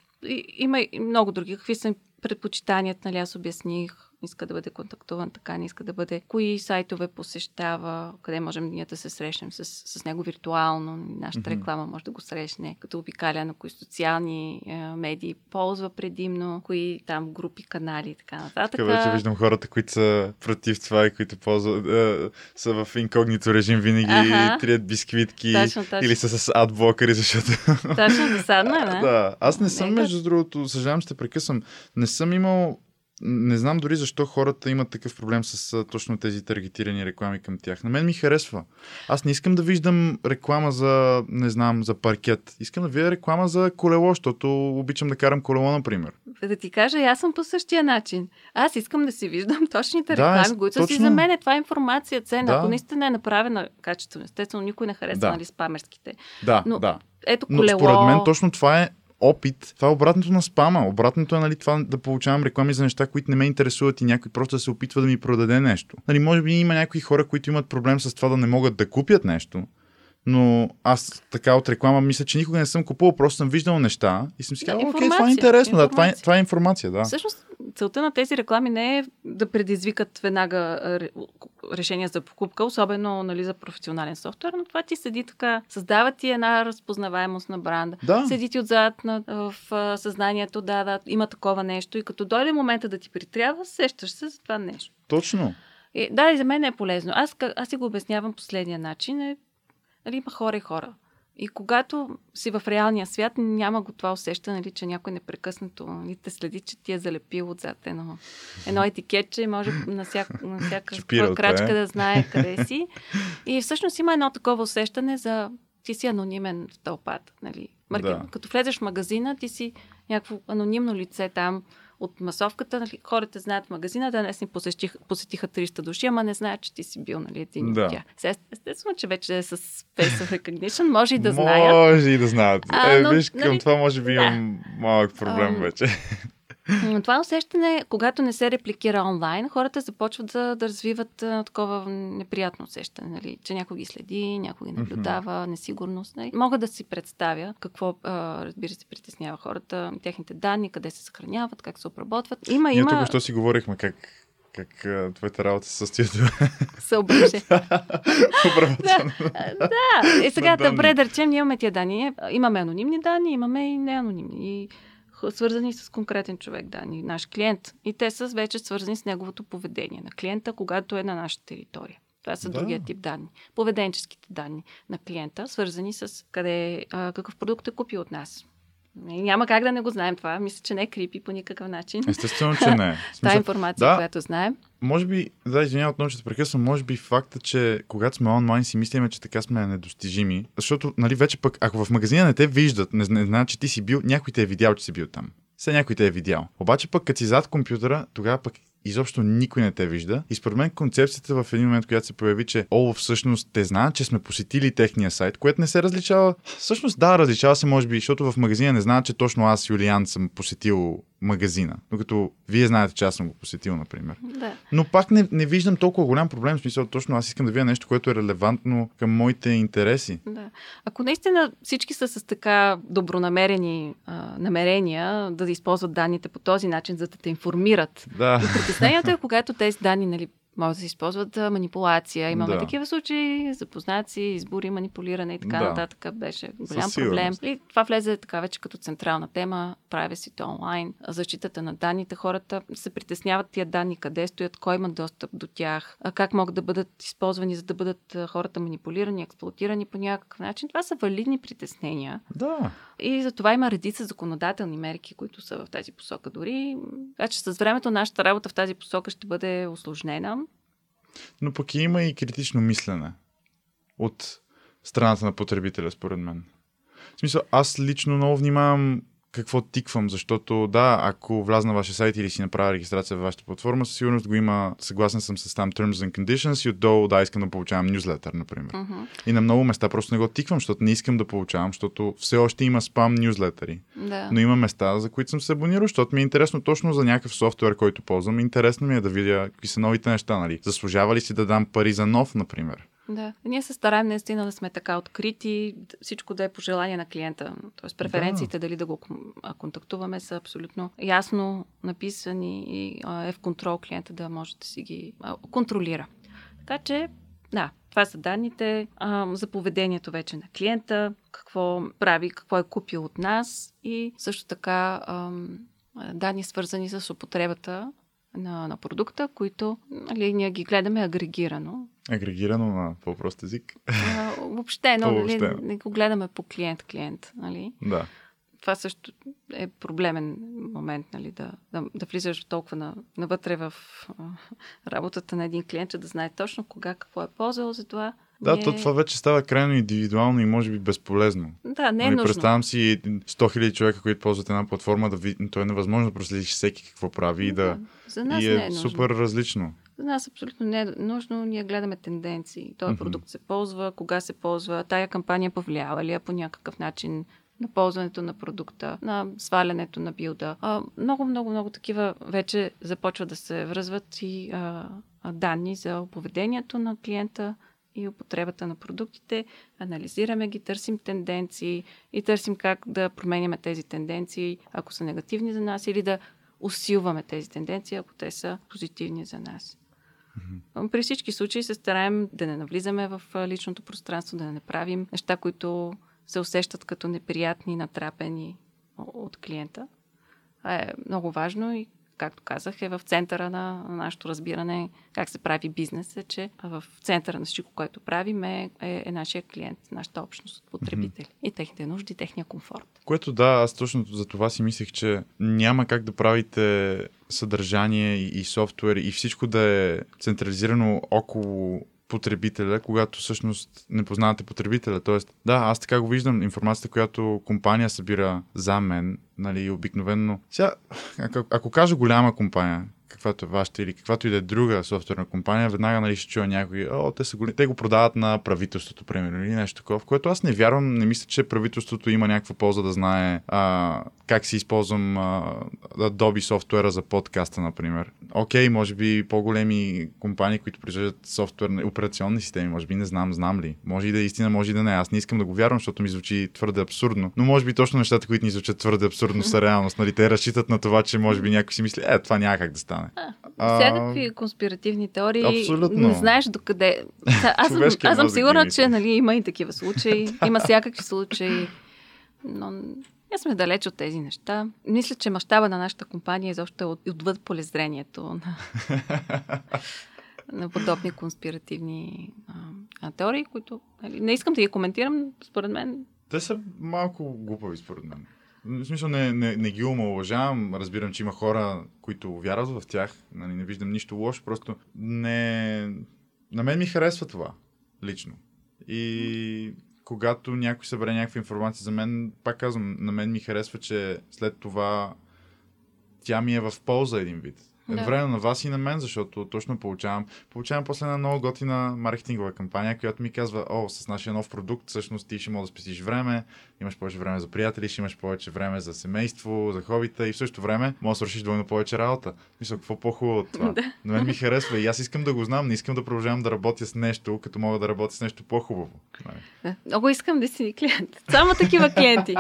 Има и много други. Какви са предпочитанията, нали аз обясних, иска да бъде контактуван така, не иска да бъде. Кои сайтове посещава, къде можем ние да се срещнем с, с него виртуално, нашата Мгм. реклама може да го срещне, като обикаля на кои социални е, медии ползва предимно, кои там групи, канали и така нататък. Така вече виждам хората, които са против това и които ползват, е, са в инкогнито режим винаги, Аха. трият бисквитки Точно, точно. или са с адблокъри, защото Точно досадно е, да? да, аз не съм, Нека. между другото, съжалявам, ще прекъсвам, не съм имал, не знам дори защо хората имат такъв проблем с точно тези таргетирани реклами към тях. На мен ми харесва. Аз не искам да виждам реклама за, не знам, за паркет. Искам да видя реклама за колело, защото обичам да карам колело, например. Да ти кажа, аз съм по същия начин. Аз искам да си виждам точните Да, реклами, които са си точно. за мен. Това е информация ценна. Да. Ако наистина е направена качествено, естествено, никой не харесва Да. нали, спамерските. Да, Но да. Ето Но колело. според мен точно това е опит. Това е обратното на спама. Обратното е нали, това да получавам реклами за неща, които не ме интересуват и някой просто да се опитва да ми продаде нещо. Нали, може би има някои хора, които имат проблем с това да не могат да купят нещо, но аз така от реклама мисля, че никога не съм купувал, просто съм виждал неща и съм си казал, окей, това е интересно, да, това е, това е информация, да. Всъщност, целта на тези реклами не е да предизвикат веднага решение за покупка, особено нали, за професионален софтуер, но това ти седи така, създава ти една разпознаваемост на бранда. Да. Седи ти отзад на, в съзнанието, да, да, има такова нещо и като дойде момента да ти притрябва, сещаш се за това нещо. Точно. И, да, и за мен е полезно. Аз, аз си го обяснявам последния начин. Е, нали, има хора и хора. И когато си в реалния свят, няма го това усещане, нали, че някой непрекъснато нали, те следи, че ти е залепил отзад едно, едно етикетче и може на, всяк, на всяка Чипирал те, крачка е. да знае къде си. И всъщност има едно такова усещане за ти си анонимен в тълпата. Нали. Марки... Да. Като влезеш в магазина, ти си някакво анонимно лице там от масовката. Нали. Хората знаят магазина, да днес ни посетих, посетиха 300 души, ама не знаят, че ти си бил нали, един Да. от тях. Сега, Естествено, че вече е с Face Recognition, може и да знаят. Може и да знаят. А, е, но, виж, към нали, това може би имам малък проблем Ам, вече. Но това усещане, когато не се репликира онлайн, хората започват да, да развиват а, такова неприятно усещане, нали? че някой ги следи, някой ги наблюдава, несигурност. Нали? Мога да си представя какво, а, разбира се, притеснява хората, техните данни, къде се съхраняват, как се обработват. Има, Ние има тук що си говорихме как, как твоята работа се състои от съображение. да, и сега, На данни. добре, да речем, ние имаме тия данни. Имаме анонимни данни, имаме и неанонимни. Свързани с конкретен човек данни, наш клиент. И те са вече свързани с неговото поведение на клиента, когато е на нашата територия. Това са Да. другия тип данни. Поведенческите данни на клиента, свързани с къде, а, какъв продукт е купил от нас. Няма как да не го знаем това. Мисля, че не е крипи по никакъв начин. Естествено, че не. В Та смисъл, информация, да. която знаем. може би, да, извинявам отново, че прекъсвам, може би факта, че когато сме онлайн си мислиме, че така сме недостижими, защото, нали, вече пък, ако в магазина не те виждат, не, не знаят, че ти си бил, някой те е видял, че си бил там. Все някой те е видял. Обаче пък, като си зад компютъра, тогава пък изобщо никой не те вижда. И според мен концепцията в един момент, когато се появи, че О, всъщност те знаят, че сме посетили техния сайт, което не се различава. Всъщност да, различава се може би, защото в магазина не знаят, че точно аз, Юлиан, съм посетил магазина. Докато вие знаете, че аз съм го посетил, например. Да. Но пак не, не виждам толкова голям проблем, в смисъл точно аз искам да видя нещо, което е релевантно към моите интереси. Да. Ако наистина всички са с така добронамерени а, намерения да използват данните по този начин, за да те информират. Да. И притеснението е, когато тези данни нали, могат да се използват за манипулация. Имаме Да. такива случаи, запознаци, избори, манипулиране и така Да. нататък. Беше голям проблем. И това влезе така вече като централна тема. Privacy онлайн, защитата на данните. Хората се притесняват тия данни, къде стоят, кой има достъп до тях, как могат да бъдат използвани, за да бъдат хората манипулирани, експлуатирани по някакъв начин. Това са валидни притеснения. Да. И за това има редица законодателни мерки, които са в тази посока дори. Така че с времето нашата работа в тази посока ще бъде осложнена. Но пък има и критично мислене от страната на потребителя, според мен. В смисъл, аз лично много внимавам какво тиквам, защото да, ако вляза на вашия сайт или си направя регистрация в вашата платформа, със сигурност го има, съгласен съм с там Terms and Conditions и отдолу да, искам да получавам нюзлетър, например. Мгм. И на много места просто не го тиквам, защото не искам да получавам, защото все още има спам нюзлетъри. Да. Но има места, за които съм се абонирал, защото ми е интересно точно за някакъв софтуер, който ползвам. Интересно ми е да видя какви са новите неща, нали? Заслужава ли си да дам пари за нов, например? Да. Ние се стараем наистина да сме така открити, всичко да е по желание на клиента. Тоест преференциите, дали да го кон- а, контактуваме, са абсолютно ясно написани и а, е в контрол клиента да може да си ги а, контролира. Така че, да, това са данните а, за поведението вече на клиента, какво прави, какво е купил от нас и също така ам, данни свързани с употребата на, на продукта, които нали, ние ги гледаме агрегирано. Агрегирано на по-прост език. А, въобще, но нали, не го гледаме по клиент-клиент. Нали? Да. Това също е проблемен момент, нали, да, да, да влизаш толкова на, навътре в а, работата на един клиент, че да знае точно кога какво е ползвал за това. Да, Не- то това вече става крайно индивидуално и може би безполезно. Да, не е Нали, нужно. Представям си 100 000 човека, които ползват една платформа, да ви... то е невъзможно да проследиш всеки какво прави и да... За нас И не е, е нужно. супер различно. За нас абсолютно не е нужно. Ние гледаме тенденции. Този Мгм. продукт се ползва, кога се ползва, тая кампания повлиява ли я по някакъв начин на ползването на продукта, на свалянето на билда. А, много, много, много такива вече започват да се връзват и а, данни за поведението на клиента и употребата на продуктите. Анализираме ги, търсим тенденции и търсим как да променяме тези тенденции, ако са негативни за нас, или да усилваме тези тенденции, ако те са позитивни за нас. Mm-hmm. При всички случаи се стараем да не навлизаме в личното пространство, да не направим неща, които се усещат като неприятни, натрапени от клиента. А е много важно и както казах, е в центъра на нашето разбиране как се прави бизнес, е, че в центъра на всичко, което правим е, е, е нашия клиент, нашата общност от потребители mm-hmm. и техните нужди, техния комфорт. Което да, аз точно за това си мислех, че няма как да правите съдържание и, и софтуер и всичко да е централизирано около потребителя, когато всъщност не познавате потребителя. Тоест, да, аз така го виждам, информацията, която компания събира за мен, нали, обикновенно. Сега, ако, ако кажа голяма компания, каквато е вашата или каквато и да е друга софтуерна компания, веднага нали, ще чуя някой, о, те, са голи... те го продават на правителството, примерно, или нещо такова, в което аз не вярвам, не мисля, че правителството има някаква полза да знае а, как си използвам а, Adobe софтуера за подкаста, например. Окей, може би по-големи компании, които произвеждат софтуерни операционни системи, може би не знам, знам ли. Може и да е истина, може и да не. Аз не искам да го вярвам, защото ми звучи твърде абсурдно. Но може би точно нещата, които ни звучат твърде абсурдно са реалност. Нали? Те разчитат на това, че може би някой си мисли, е, това няма как да стане. А, всякакви конспиративни теории. Абсолютно. Не знаеш докъде. Аз съм, аз съм сигурна, че нали, има и такива случаи. Има всякакви случаи. Но ние сме далеч от тези неща. Мисля, че мащаба на нашата компания изобщо е отвъд полезрението на, на подобни конспиративни а, теории, които нали, не искам да ги коментирам, според мен. Те са малко глупави, според мен. В смисъл не, не, не ги омалъжавам. Разбирам, че има хора, които вярват в тях. Нали, не виждам нищо лошо. Просто не... На мен ми харесва това. Лично. И когато някой събере някаква информация за мен, пак казвам, на мен ми харесва, че след това тя ми е в полза един вид. Едновременно да. на вас и на мен, защото точно получавам. Получавам после една много готина маркетингова кампания, която ми казва, о, с нашия нов продукт, всъщност ти ще можеш да спестиш време, имаш повече време за приятели, ще имаш повече време за семейство, за хобита и в същото време можеш да свършиш двойно повече работа. Мисля, какво по-хубаво от това? Да. На мен ми харесва и аз искам да го знам, не искам да продължавам да работя с нещо, като мога да работя с нещо по-хубаво. Нали? Много искам да си клиент. Само такива клиенти.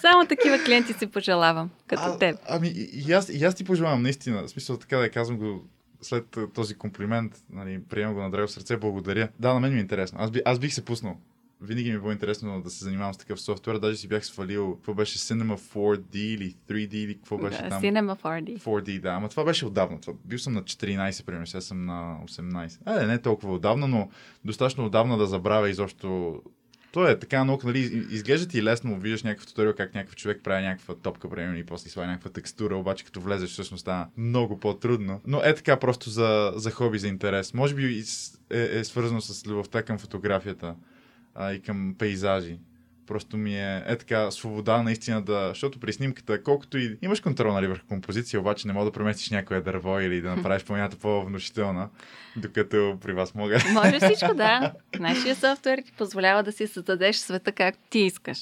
Само такива клиенти си пожелавам, като а, теб. Ами и аз, и аз ти пожелавам, наистина. В смисъл така да казвам го след този комплимент, нали, приемам го на драго сърце, благодаря. Да, на мен ми е интересно. Аз, би, аз бих се пуснал винаги ми е било интересно да се занимавам с такъв софтуер. Даже си бях свалил, какво беше Cinema 4D или 3D или какво беше да, там? Cinema 4D. 4D, да. Ама това беше отдавна. Това, бил съм на 14, примерно, сега съм на 18. А, не толкова отдавна, но достатъчно отдавна да забравя изобщо то е така наука, нали, изглежда ти лесно, виждаш някакъв туториал, как някакъв човек прави някаква топка, примерно, и после слага някаква текстура, обаче като влезеш, всъщност става много по-трудно. Но е така просто за, за хоби, за интерес. Може би е, е свързано с любовта към фотографията а, и към пейзажи. Просто ми е, е така свобода наистина да... Защото при снимката, колкото и имаш контрол нали, върху композиция, обаче не мога да преместиш някое дърво или да направиш планята по-внушителна, докато при вас мога. Може всичко, да. Нашия софтуер ти позволява да си създадеш света както ти искаш.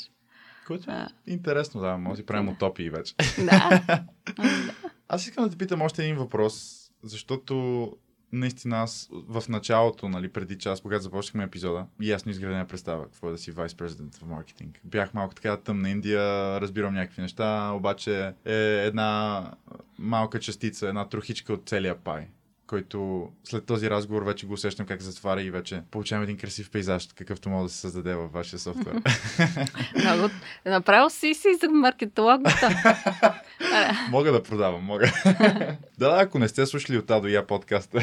Което е интересно, да. Може да правим утопии вече. Да. Аз искам да те питам още един въпрос, защото наистина аз в началото, нали, преди час, когато започнахме епизода, ясно изградена представа какво е да си вайс президент в маркетинг. Бях малко така тъмна Индия, разбирам някакви неща, обаче е една малка частица, една трохичка от целия пай който след този разговор вече го усещам как затваря и вече получавам един красив пейзаж, какъвто мога да се създаде във вашия софтуер. Много. Направо си си за маркетолог. мога да продавам, мога. да, ако не сте слушали от А до Я подкаста,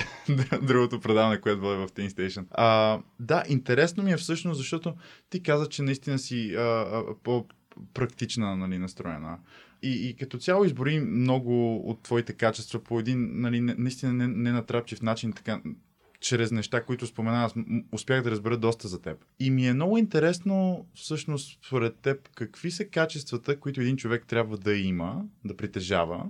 другото предаване, което бъде в Teen Station. А, да, интересно ми е всъщност, защото ти каза, че наистина си а, а, по-практична нали, настроена и, и като цяло избори много от твоите качества по един нали, наистина не, не натрапчив начин, така, чрез неща, които спомена, аз успях да разбера доста за теб. И ми е много интересно, всъщност, според теб, какви са качествата, които един човек трябва да има, да притежава,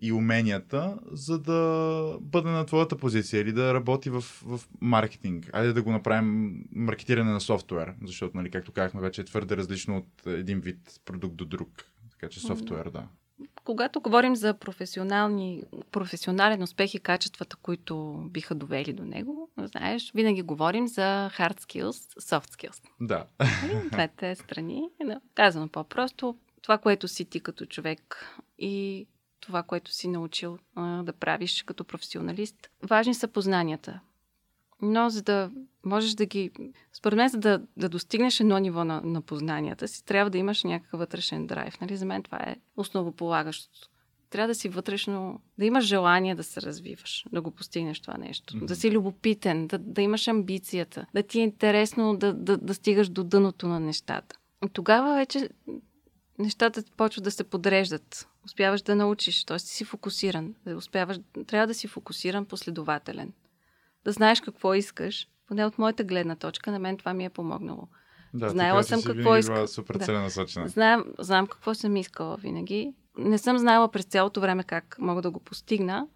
и уменията, за да бъде на твоята позиция или да работи в, в маркетинг. Айде да го направим маркетиране на софтуер, защото, нали, както казахме, вече е твърде различно от един вид продукт до друг. Така че софтуер, да. Когато говорим за професионални, професионален успех и качествата, които биха довели до него, знаеш, винаги говорим за hard skills, soft skills. Да. Нали? Двете страни. Да. Казано по-просто, това, което си ти като човек и това, което си научил а, да правиш като професионалист. Важни са познанията. Но за да можеш да ги... Според мен, за да, да достигнеш едно ниво на, на познанията си, трябва да имаш някакъв вътрешен драйв. Нали? За мен това е основополагащото. Трябва да си вътрешно... Да имаш желание да се развиваш, да го постигнеш това нещо. Mm-hmm. Да си любопитен, да, да имаш амбицията, да ти е интересно да, да, да стигаш до дъното на нещата. Тогава вече нещата почват да се подреждат. Успяваш да научиш, т.е. си фокусиран. Успяваш, трябва да си фокусиран, последователен. Да знаеш какво искаш. Поне от моята гледна точка, на мен това ми е помогнало. Да, Знаела съм какво искам. супер Да. Знам, знам какво съм искала винаги. Не съм знаела през цялото време как мога да го постигна,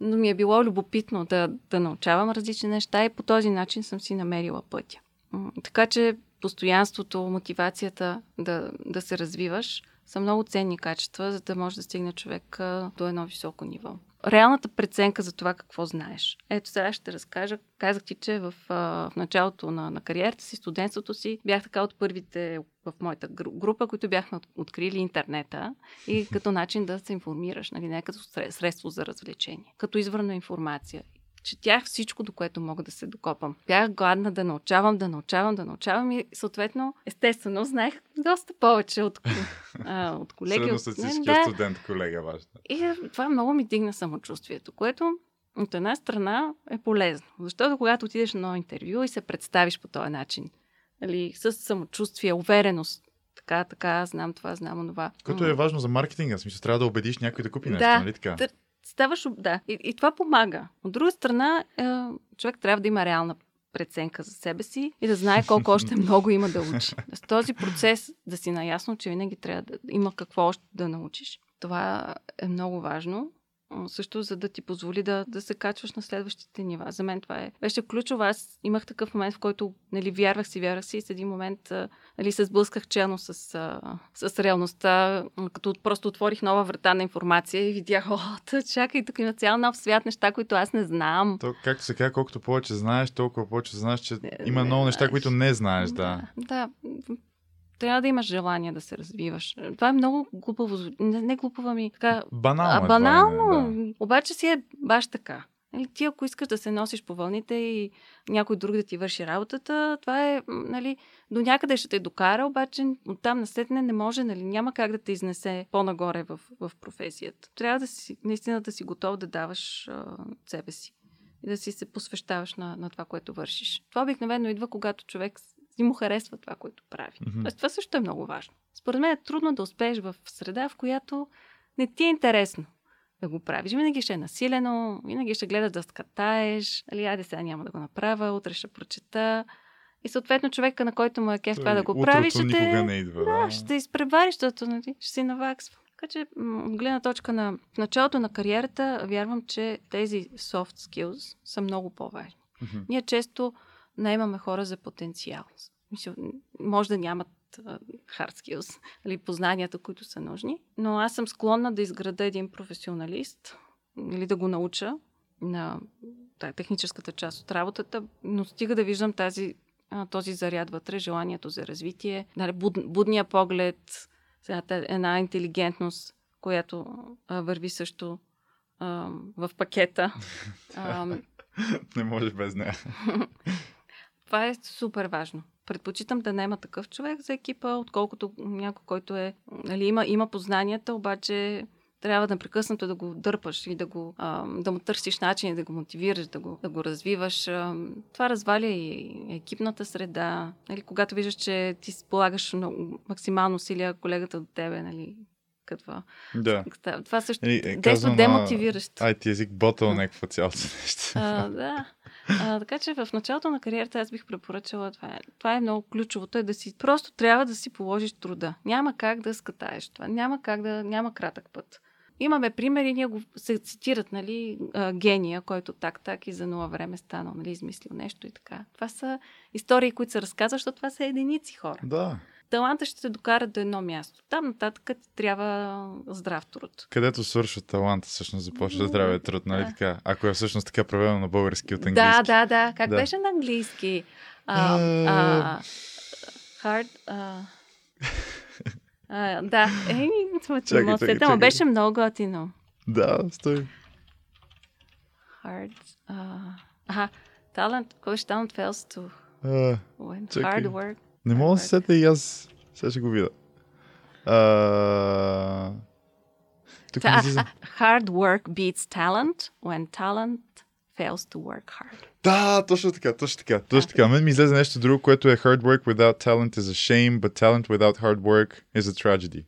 но ми е било любопитно да, да научавам различни неща и по този начин съм си намерила пътя. Така че постоянството, мотивацията да, да се развиваш са много ценни качества, за да може да стигне човек до едно високо ниво. Реалната преценка за това какво знаеш. Ето сега ще разкажа. Казах ти, че в, в началото на, на кариерата си, студентството си, бях така от първите в моята гру- група, които бяхме от- открили интернета и като начин да се информираш, нали, не като сре- средство за развлечение, като извърна информация. Четях всичко, до което мога да се докопам. Бях гладна да научавам, да научавам, да научавам и съответно, естествено, знаех доста повече от, а, от колеги. от... Средностатистическия студент, колега вашата. И това много ми дигна самочувствието, което от една страна е полезно. Защото когато отидеш на едно интервю и се представиш по този начин, нали, с самочувствие, увереност, така, така, знам това, знам онова. Което е важно за маркетинга. Смисъл, трябва да убедиш някой да купи нещо, Да, нали така? да. Ставаш, да. И, и това помага. От друга страна, е, човек трябва да има реална преценка за себе си и да знае колко още много има да учи. С този процес да си наясно, че винаги трябва да има какво още да научиш. Това е много важно. Също за да ти позволи да, да се качваш на следващите нива. За мен това е. Беше ключово. Аз имах такъв момент, в който нали, вярвах си, вярвах си и с един момент нали, се сблъсках челно с, с реалността, като просто отворих нова врата на информация и видях, о, тъ, чакай, тук има цял нов свят, неща, които аз не знам. То, както се казва, колкото повече знаеш, толкова повече знаеш, че Не- има не много неща, знаеш. които не знаеш, да. Да. Трябва да имаш желание да се развиваш. Това е много глупаво. Не, не глупава ми. Така, Банално а, е това банално. име, да. Обаче си е баш така. Нали, ти ако искаш да се носиш по вълните и някой друг да ти върши работата, това е, нали, до някъде ще те докара, обаче оттам насетне не може, нали, няма как да те изнесе по-нагоре в, в професията. Трябва да си, наистина да си готов да даваш а, себе си и да си се посвещаваш на, на това, което вършиш. Това обикновено идва, когато човек си му харесва това, което прави. Мгм. Тоест, това също е много важно. Според мен е трудно да успееш в среда, в която не ти е интересно да го правиш. Винаги ще е насилено, винаги ще гледаш да скатаеш. Али, айде сега няма да го направя, утре ще прочета. И съответно човека, на който му е кеф това да го утрото прави, ще те... не идва. Да, ще те изпревари, защото нали, ще си наваксва. Така че, от гледна точка на в началото на кариерата, вярвам, че тези soft skills са много по-важни. Мгм. Ние често наемаме хора за потенциал. Мисля, може да нямат hard skills, или познанията, които са нужни, но аз съм склонна да изграда един професионалист или да го науча на тая техническата част от работата, но стига да виждам тази, този заряд вътре, желанието за развитие, нали, буд, будния поглед, една интелигентност, която а, върви също а, в пакета. А, Не можеш без нея. това е супер важно. Предпочитам да няма такъв човек за екипа, отколкото някой, който е, нали, има, има познанията, обаче трябва да непрекъснато да го дърпаш и да, го, а, да му търсиш начини да го мотивираш, да го, да го развиваш. А, това разваля и екипната среда. Нали, когато виждаш, че ти полагаш много, максимално усилия, колегата до тебе, нали, какво. Да. Това също е, действа демотивиращо. IT език ботъл някаква цялото нещо. А, да. А, така че в началото на кариерата аз бих препоръчала това. Е, това е много ключовото, е да си просто трябва да си положиш труда. Няма как да скатаеш това. Няма как да, няма кратък път. имаме примери, ние го се цитират, нали, гения, който так-так и за нула време станал, нали, измислил нещо и така. Това са истории, които се разказват, защото това са единици хора. Да. Таланта ще те докара до едно място. Там нататък ти трябва здрав труд. Където свършва таланта, всъщност започва да здравия труд, нали Да. така? Ако е всъщност така преведено на български от английски. Да, да, да. Как Да. беше на английски? А, Е, а, hard... А, а, да, че Чакай, да чакай, чакай. беше много готино. Да, стой. Hard... А, аха, talent, ще talent fails to А, when Чакай. hard work. не мога да се сета и аз. Сега ще го видя. А... Тук Та, не а, излиза. а, hard work beats talent when talent fails to work hard. Да, точно така, точно така, точно така. Мен ми излезе нещо друго, което е hard work without talent is a shame, but talent without hard work is a tragedy.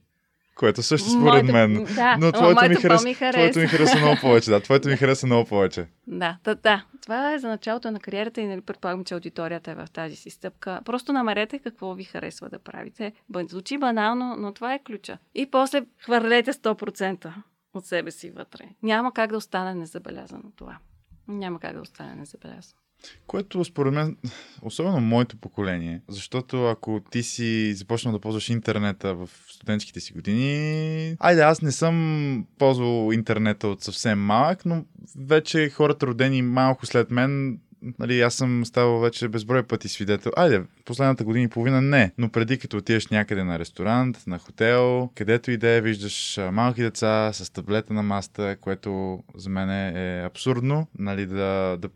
Което също според Моето- мен. да, но твоето ми, харес... по-ми твоето ми хареса. хареса много повече. Да, твоето ми хареса много повече. Да, да, да. Това е за началото на кариерата и нали, предполагам, че аудиторията е в тази си стъпка. Просто намерете какво ви харесва да правите. Звучи банално, но това е ключа. И после хвърлете 100% от себе си вътре. Няма как да остане незабелязано това. Няма как да остане незабелязано. Което според мен, особено моето поколение, защото ако ти си започнал да ползваш интернета в студентските си години, айде аз не съм ползвал интернета от съвсем малък, но вече хората родени малко след мен Нали, аз съм ставал вече безброй пъти свидетел. Айде, последната година и половина не, но преди като отидеш някъде на ресторант, на хотел, където и да е, виждаш малки деца с таблета на маста, което за мен е абсурдно, нали, да, да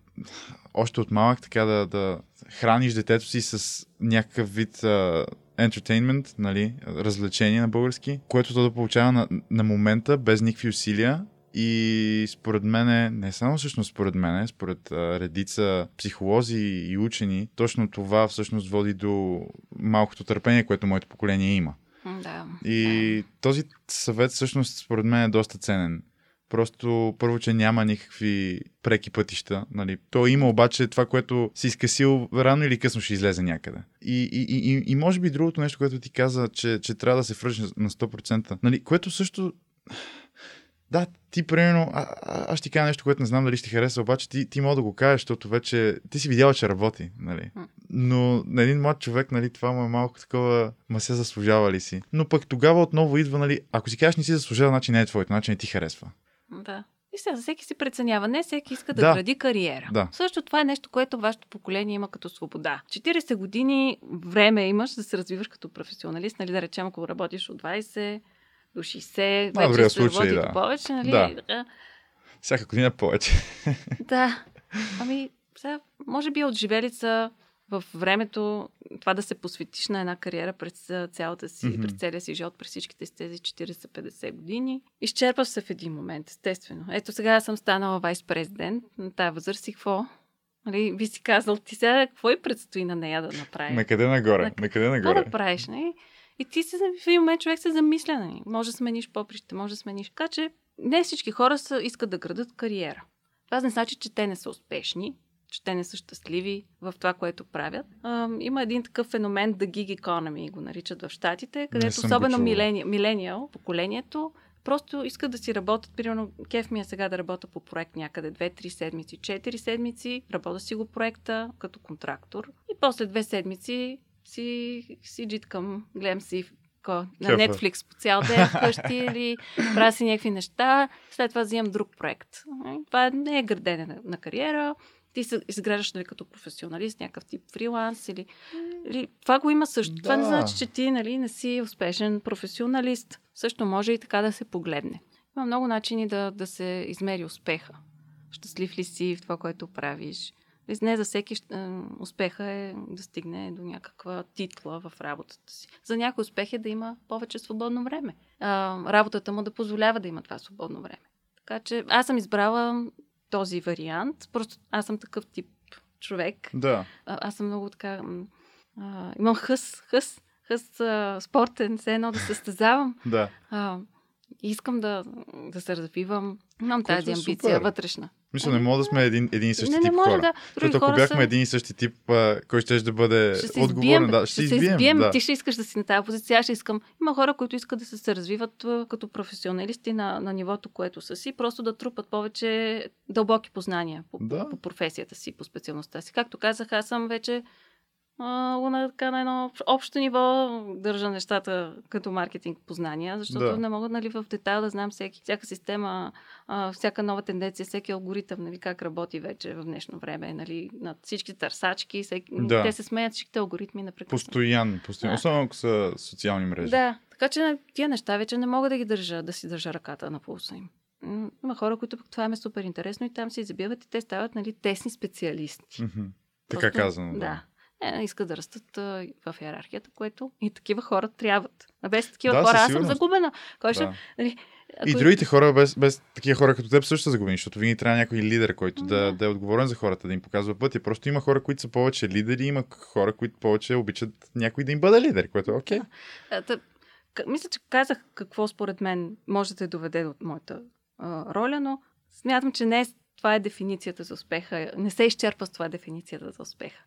още от малък така да, да храниш детето си с някакъв вид а, entertainment, нали, развлечение на български, което то да получава на, на момента без никакви усилия и според мен, не само всъщност според мен, според а, редица психолози и учени, точно това всъщност води до малкото търпение, което моето поколение има. Да. И този съвет всъщност според мен е доста ценен. Просто първо, че няма никакви преки пътища. Нали. То има обаче това, което си изкасил, рано или късно ще излезе някъде. И, и, и, и, може би другото нещо, което ти каза, че, че трябва да се връща на 100%. Нали, което също да, ти примерно, а, а, аз ти кажа нещо, което не знам дали ще хареса, обаче ти, ти мога да го кажеш, защото вече ти си видяла, че работи, нали. Но на един млад човек, нали, това му е малко такова, ма се заслужава ли си. Но пък тогава отново идва, нали, ако си кажеш не си заслужава, значи не е твоето, значи не ти харесва. Да. И сега всеки си преценява. Не всеки иска да, Да. гради кариера. Да. Също това е нещо, което вашето поколение има като свобода. 40 години време имаш да се развиваш като професионалист, нали, да речем, ако работиш от 20 до 60, Най-добрия вече се работи да. повече, нали? Да. Да. Всяка година повече. да. Ами, сега, може би от живелица в времето това да се посветиш на една кариера през цялата си, Мгм. през целия си живот, през всичките си тези 40-50 години. Изчерпваш се в един момент, естествено. Ето сега съм станала вайс-президент на тази възраст и какво? Нали, би си казал, ти сега какво и предстои на нея да направи? Накъде нагоре? На- Какво нагоре? да правиш? Не? И ти се, в един момент човек се замисля. Нали? Може да смениш поприще, може да смениш. Така че не всички хора са, искат да градат кариера. Това не значи, че те не са успешни, че те не са щастливи в това, което правят. А, има един такъв феномен, the gig economy, го наричат в Щатите, където особено милени, милениал, поколението, просто искат да си работят, примерно, кеф ми е сега да работя по проект някъде 2-3 седмици, 4 седмици, работя си го проекта като контрактор и после две седмици си, си джиткам, гледам си ко, на. Netflix по цял ден вкъщи или правя си някакви неща, след това взимам друг проект. Това не е градене на, на кариера, ти се изграждаш нали, като професионалист, някакъв тип фриланс или, или... Това го има също. Това не Да. значи, че ти нали, не си успешен професионалист. Също може и така да се погледне. Има много начини да, да се измери успеха. Щастлив ли си в това, което правиш? Нали, Не за всеки е, успеха е да стигне до някаква титла в работата си. За някой успех е да има повече свободно време. А, работата му да позволява да има това свободно време. Така че аз съм избрала този вариант. Просто аз съм такъв тип човек. Да. А, аз съм много така... А, имам хъс, хъс, хъс а, спортен, все едно да състезавам. Да. А, искам да, да се развивам. Имам Което тази е амбиция супер. вътрешна. Мисля, не мога да сме един, един и същи не, не тип може хора. да. Защото ако бяхме са... един и същи тип, кой ще да бъде ще се отговорен, избием, да, ще, се избием. избием. Да. Ти ще искаш да си на тази позиция, аз ще искам. Има хора, които искат да се, развиват като професионалисти на, на нивото, което са си, просто да трупат повече дълбоки познания по, Да. по професията си, по специалността си. Както казах, аз съм вече а, на, така, на едно общ- общо ниво държа нещата като маркетинг познания, защото Да. не мога нали, в детайл да знам всеки, всяка система, а, всяка нова тенденция, всеки алгоритъм, нали, как работи вече в днешно време, нали, над всички търсачки, всеки, Да. те се смеят всичките алгоритми непрекъснато. Постоянно, постоянно. Да. Особено ако са социални мрежи. Да, така че на тия неща вече не мога да ги държа, да си държа ръката на пулса им. Има хора, които пък това им е супер интересно и там се забиват и те стават нали, тесни специалисти. Така Просто- казано. Да. Да. Е, искат да растат а, в иерархията, което и такива хора трябват. А без такива Да, хора аз съм загубена. Кой ще... Да. Нали, И ако- другите хора, без, без такива хора като теб, също са загубени, защото винаги трябва някой лидер, който да, Да. да е отговорен за хората, да им показва пътя. Просто има хора, които са повече лидери, има хора, които повече обичат някой да им бъде лидер, което е окей. А, та, к- мисля, че казах какво според мен може да доведе от моята а, роля, но смятам, че не е, това е дефиницията за успеха. Не се изчерпва с това дефиницията за успеха.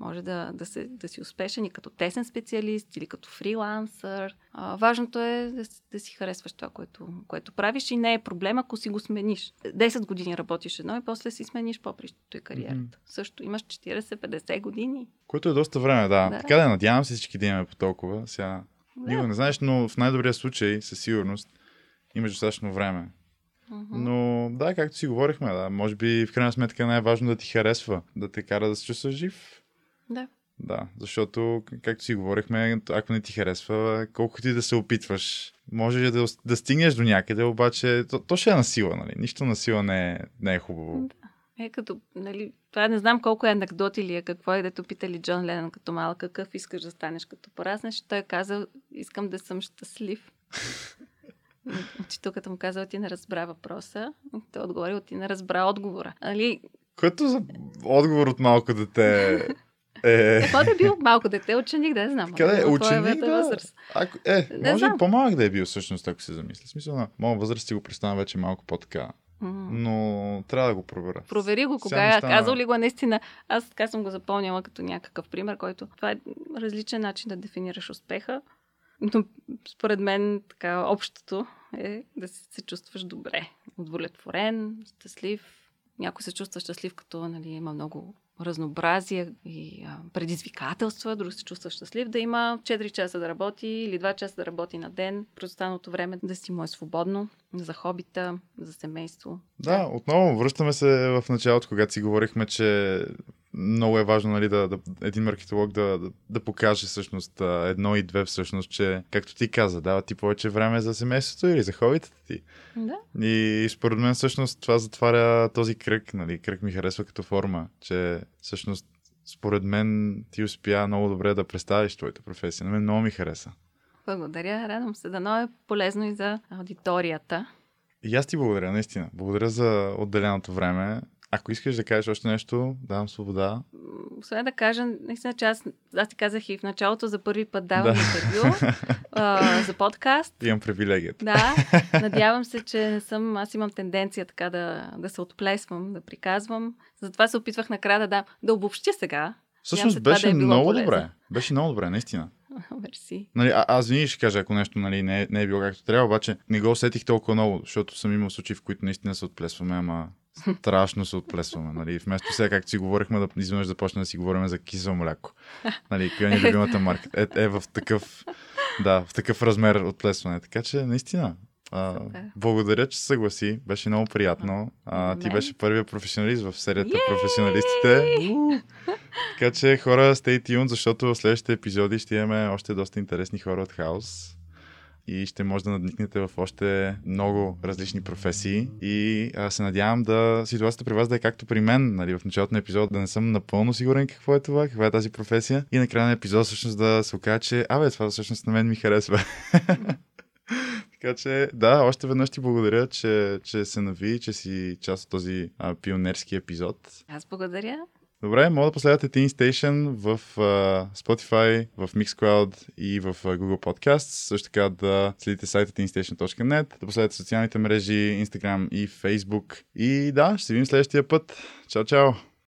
Може да, да, се, да си успешен и като тесен специалист или като фрилансър. А, важното е да, си- да си харесваш това, което, което правиш и не е проблем, ако си го смениш. 10 години работиш едно и после си смениш попрището и кариерата. Мгм. Също имаш 40-50 години. Което е доста време, да. Да. Така да, надявам се всички да имаме по толкова. Сега, никога не знаеш, но в най-добрия случай, със сигурност, имаш достатъчно време. Но да, както си говорихме, да, може би в крайна сметка най-важно да ти харесва, да те кара да се чувстваш жив. Да. Да, защото, както си говорихме, ако не ти харесва, колкото и да се опитваш, може да, да стигнеш до някъде, обаче то, то ще е на сила, нали? Нищо на сила не е, не е хубаво. Е, като, нали, това не знам колко е анекдот или е какво е, дето питали Джон Ленън като малък, какъв искаш да станеш като пораснеш. Той казал, искам да съм щастлив. Учителката му казала, ти не разбра въпроса. Той отговорил, ти не разбра отговора. Нали, Което за отговор от малко дете е... какво да е бил малко дете, ученик, да не знам. Къде е? Е Ученик, да. възраст? Ако, е, Не може знам. и по-малък да е бил всъщност, ако се замисля. Смисъл на моя възраст си го представя вече малко по-така. Но трябва да го проверя. Провери го, кога е стана- казал ли го е наистина. Аз така съм го запомняла като някакъв пример, който това е различен начин да дефинираш успеха. Но според мен така общото е да се чувстваш добре, удовлетворен, щастлив. Някой се чувства щастлив, като нали, има много разнообразие и а, предизвикателства, друг се чувства щастлив да има 4 часа да работи или 2 часа да работи на ден, през останалото време да си му е свободно за хобита, за семейство. Да, отново връщаме се в началото, когато си говорихме, че много е важно нали, да, да, един маркетолог да, да, да покаже всъщност едно и две всъщност, че както ти каза, дава ти повече време за семейството или за хобитата ти. Да. И според мен всъщност това затваря този кръг, нали, кръг ми харесва като форма, че всъщност според мен ти успя много добре да представиш твоята професия. На мен много ми хареса. Благодаря, радвам се. Дано е полезно и за аудиторията. И аз ти благодаря, наистина. Благодаря за отделеното време. Ако искаш да кажеш още нещо, давам свобода. Освен да кажа, наистина, че аз, аз ти казах и в началото за първи път давам Да. интервю а, за подкаст. Имам привилегията. Да, надявам се, че не съм, аз имам тенденция така да, да се отплесвам, да приказвам. Затова се опитвах накрая да дам, да обобщя сега. Всъщност беше да е много полезно. добре. Беше много добре, наистина. Мерси. Нали, а, аз винаги ще кажа, ако нещо нали, не, е, не е било както трябва, обаче не го усетих толкова много, защото съм имал случаи, в които наистина се отплесваме, ама страшно се отплесваме. Нали. Вместо сега, както си говорихме, да изведнъж започнем да си говорим за кисело мляко. Нали, коя ни е любимата марка. Е, е в такъв, да, в такъв размер отплесване. Така че, наистина, а, благодаря, че се съгласи. Беше много приятно. А, ти беше първият професионалист в серията Йей! професионалистите. У! Така че хора, stay tuned, защото в следващите епизоди ще имаме още доста интересни хора от хаос и ще може да надникнете в още много различни професии и а, се надявам да ситуацията при вас да е както при мен, нали, в началото на епизода да не съм напълно сигурен какво е това, каква е тази професия и на края на епизода всъщност да се окаже, че абе, това всъщност на мен ми харесва. Така че, да, още веднъж ти благодаря, че, че се нави, че си част от този а, пионерски епизод. Аз благодаря. Добре, мога да последвате Teen Station в uh, Spotify, в Mixcloud и в uh, Google Podcasts. Също така да следите сайта teenstation.net, да последвате социалните мрежи, Instagram и Facebook. И да, ще се видим следващия път. Чао, чао!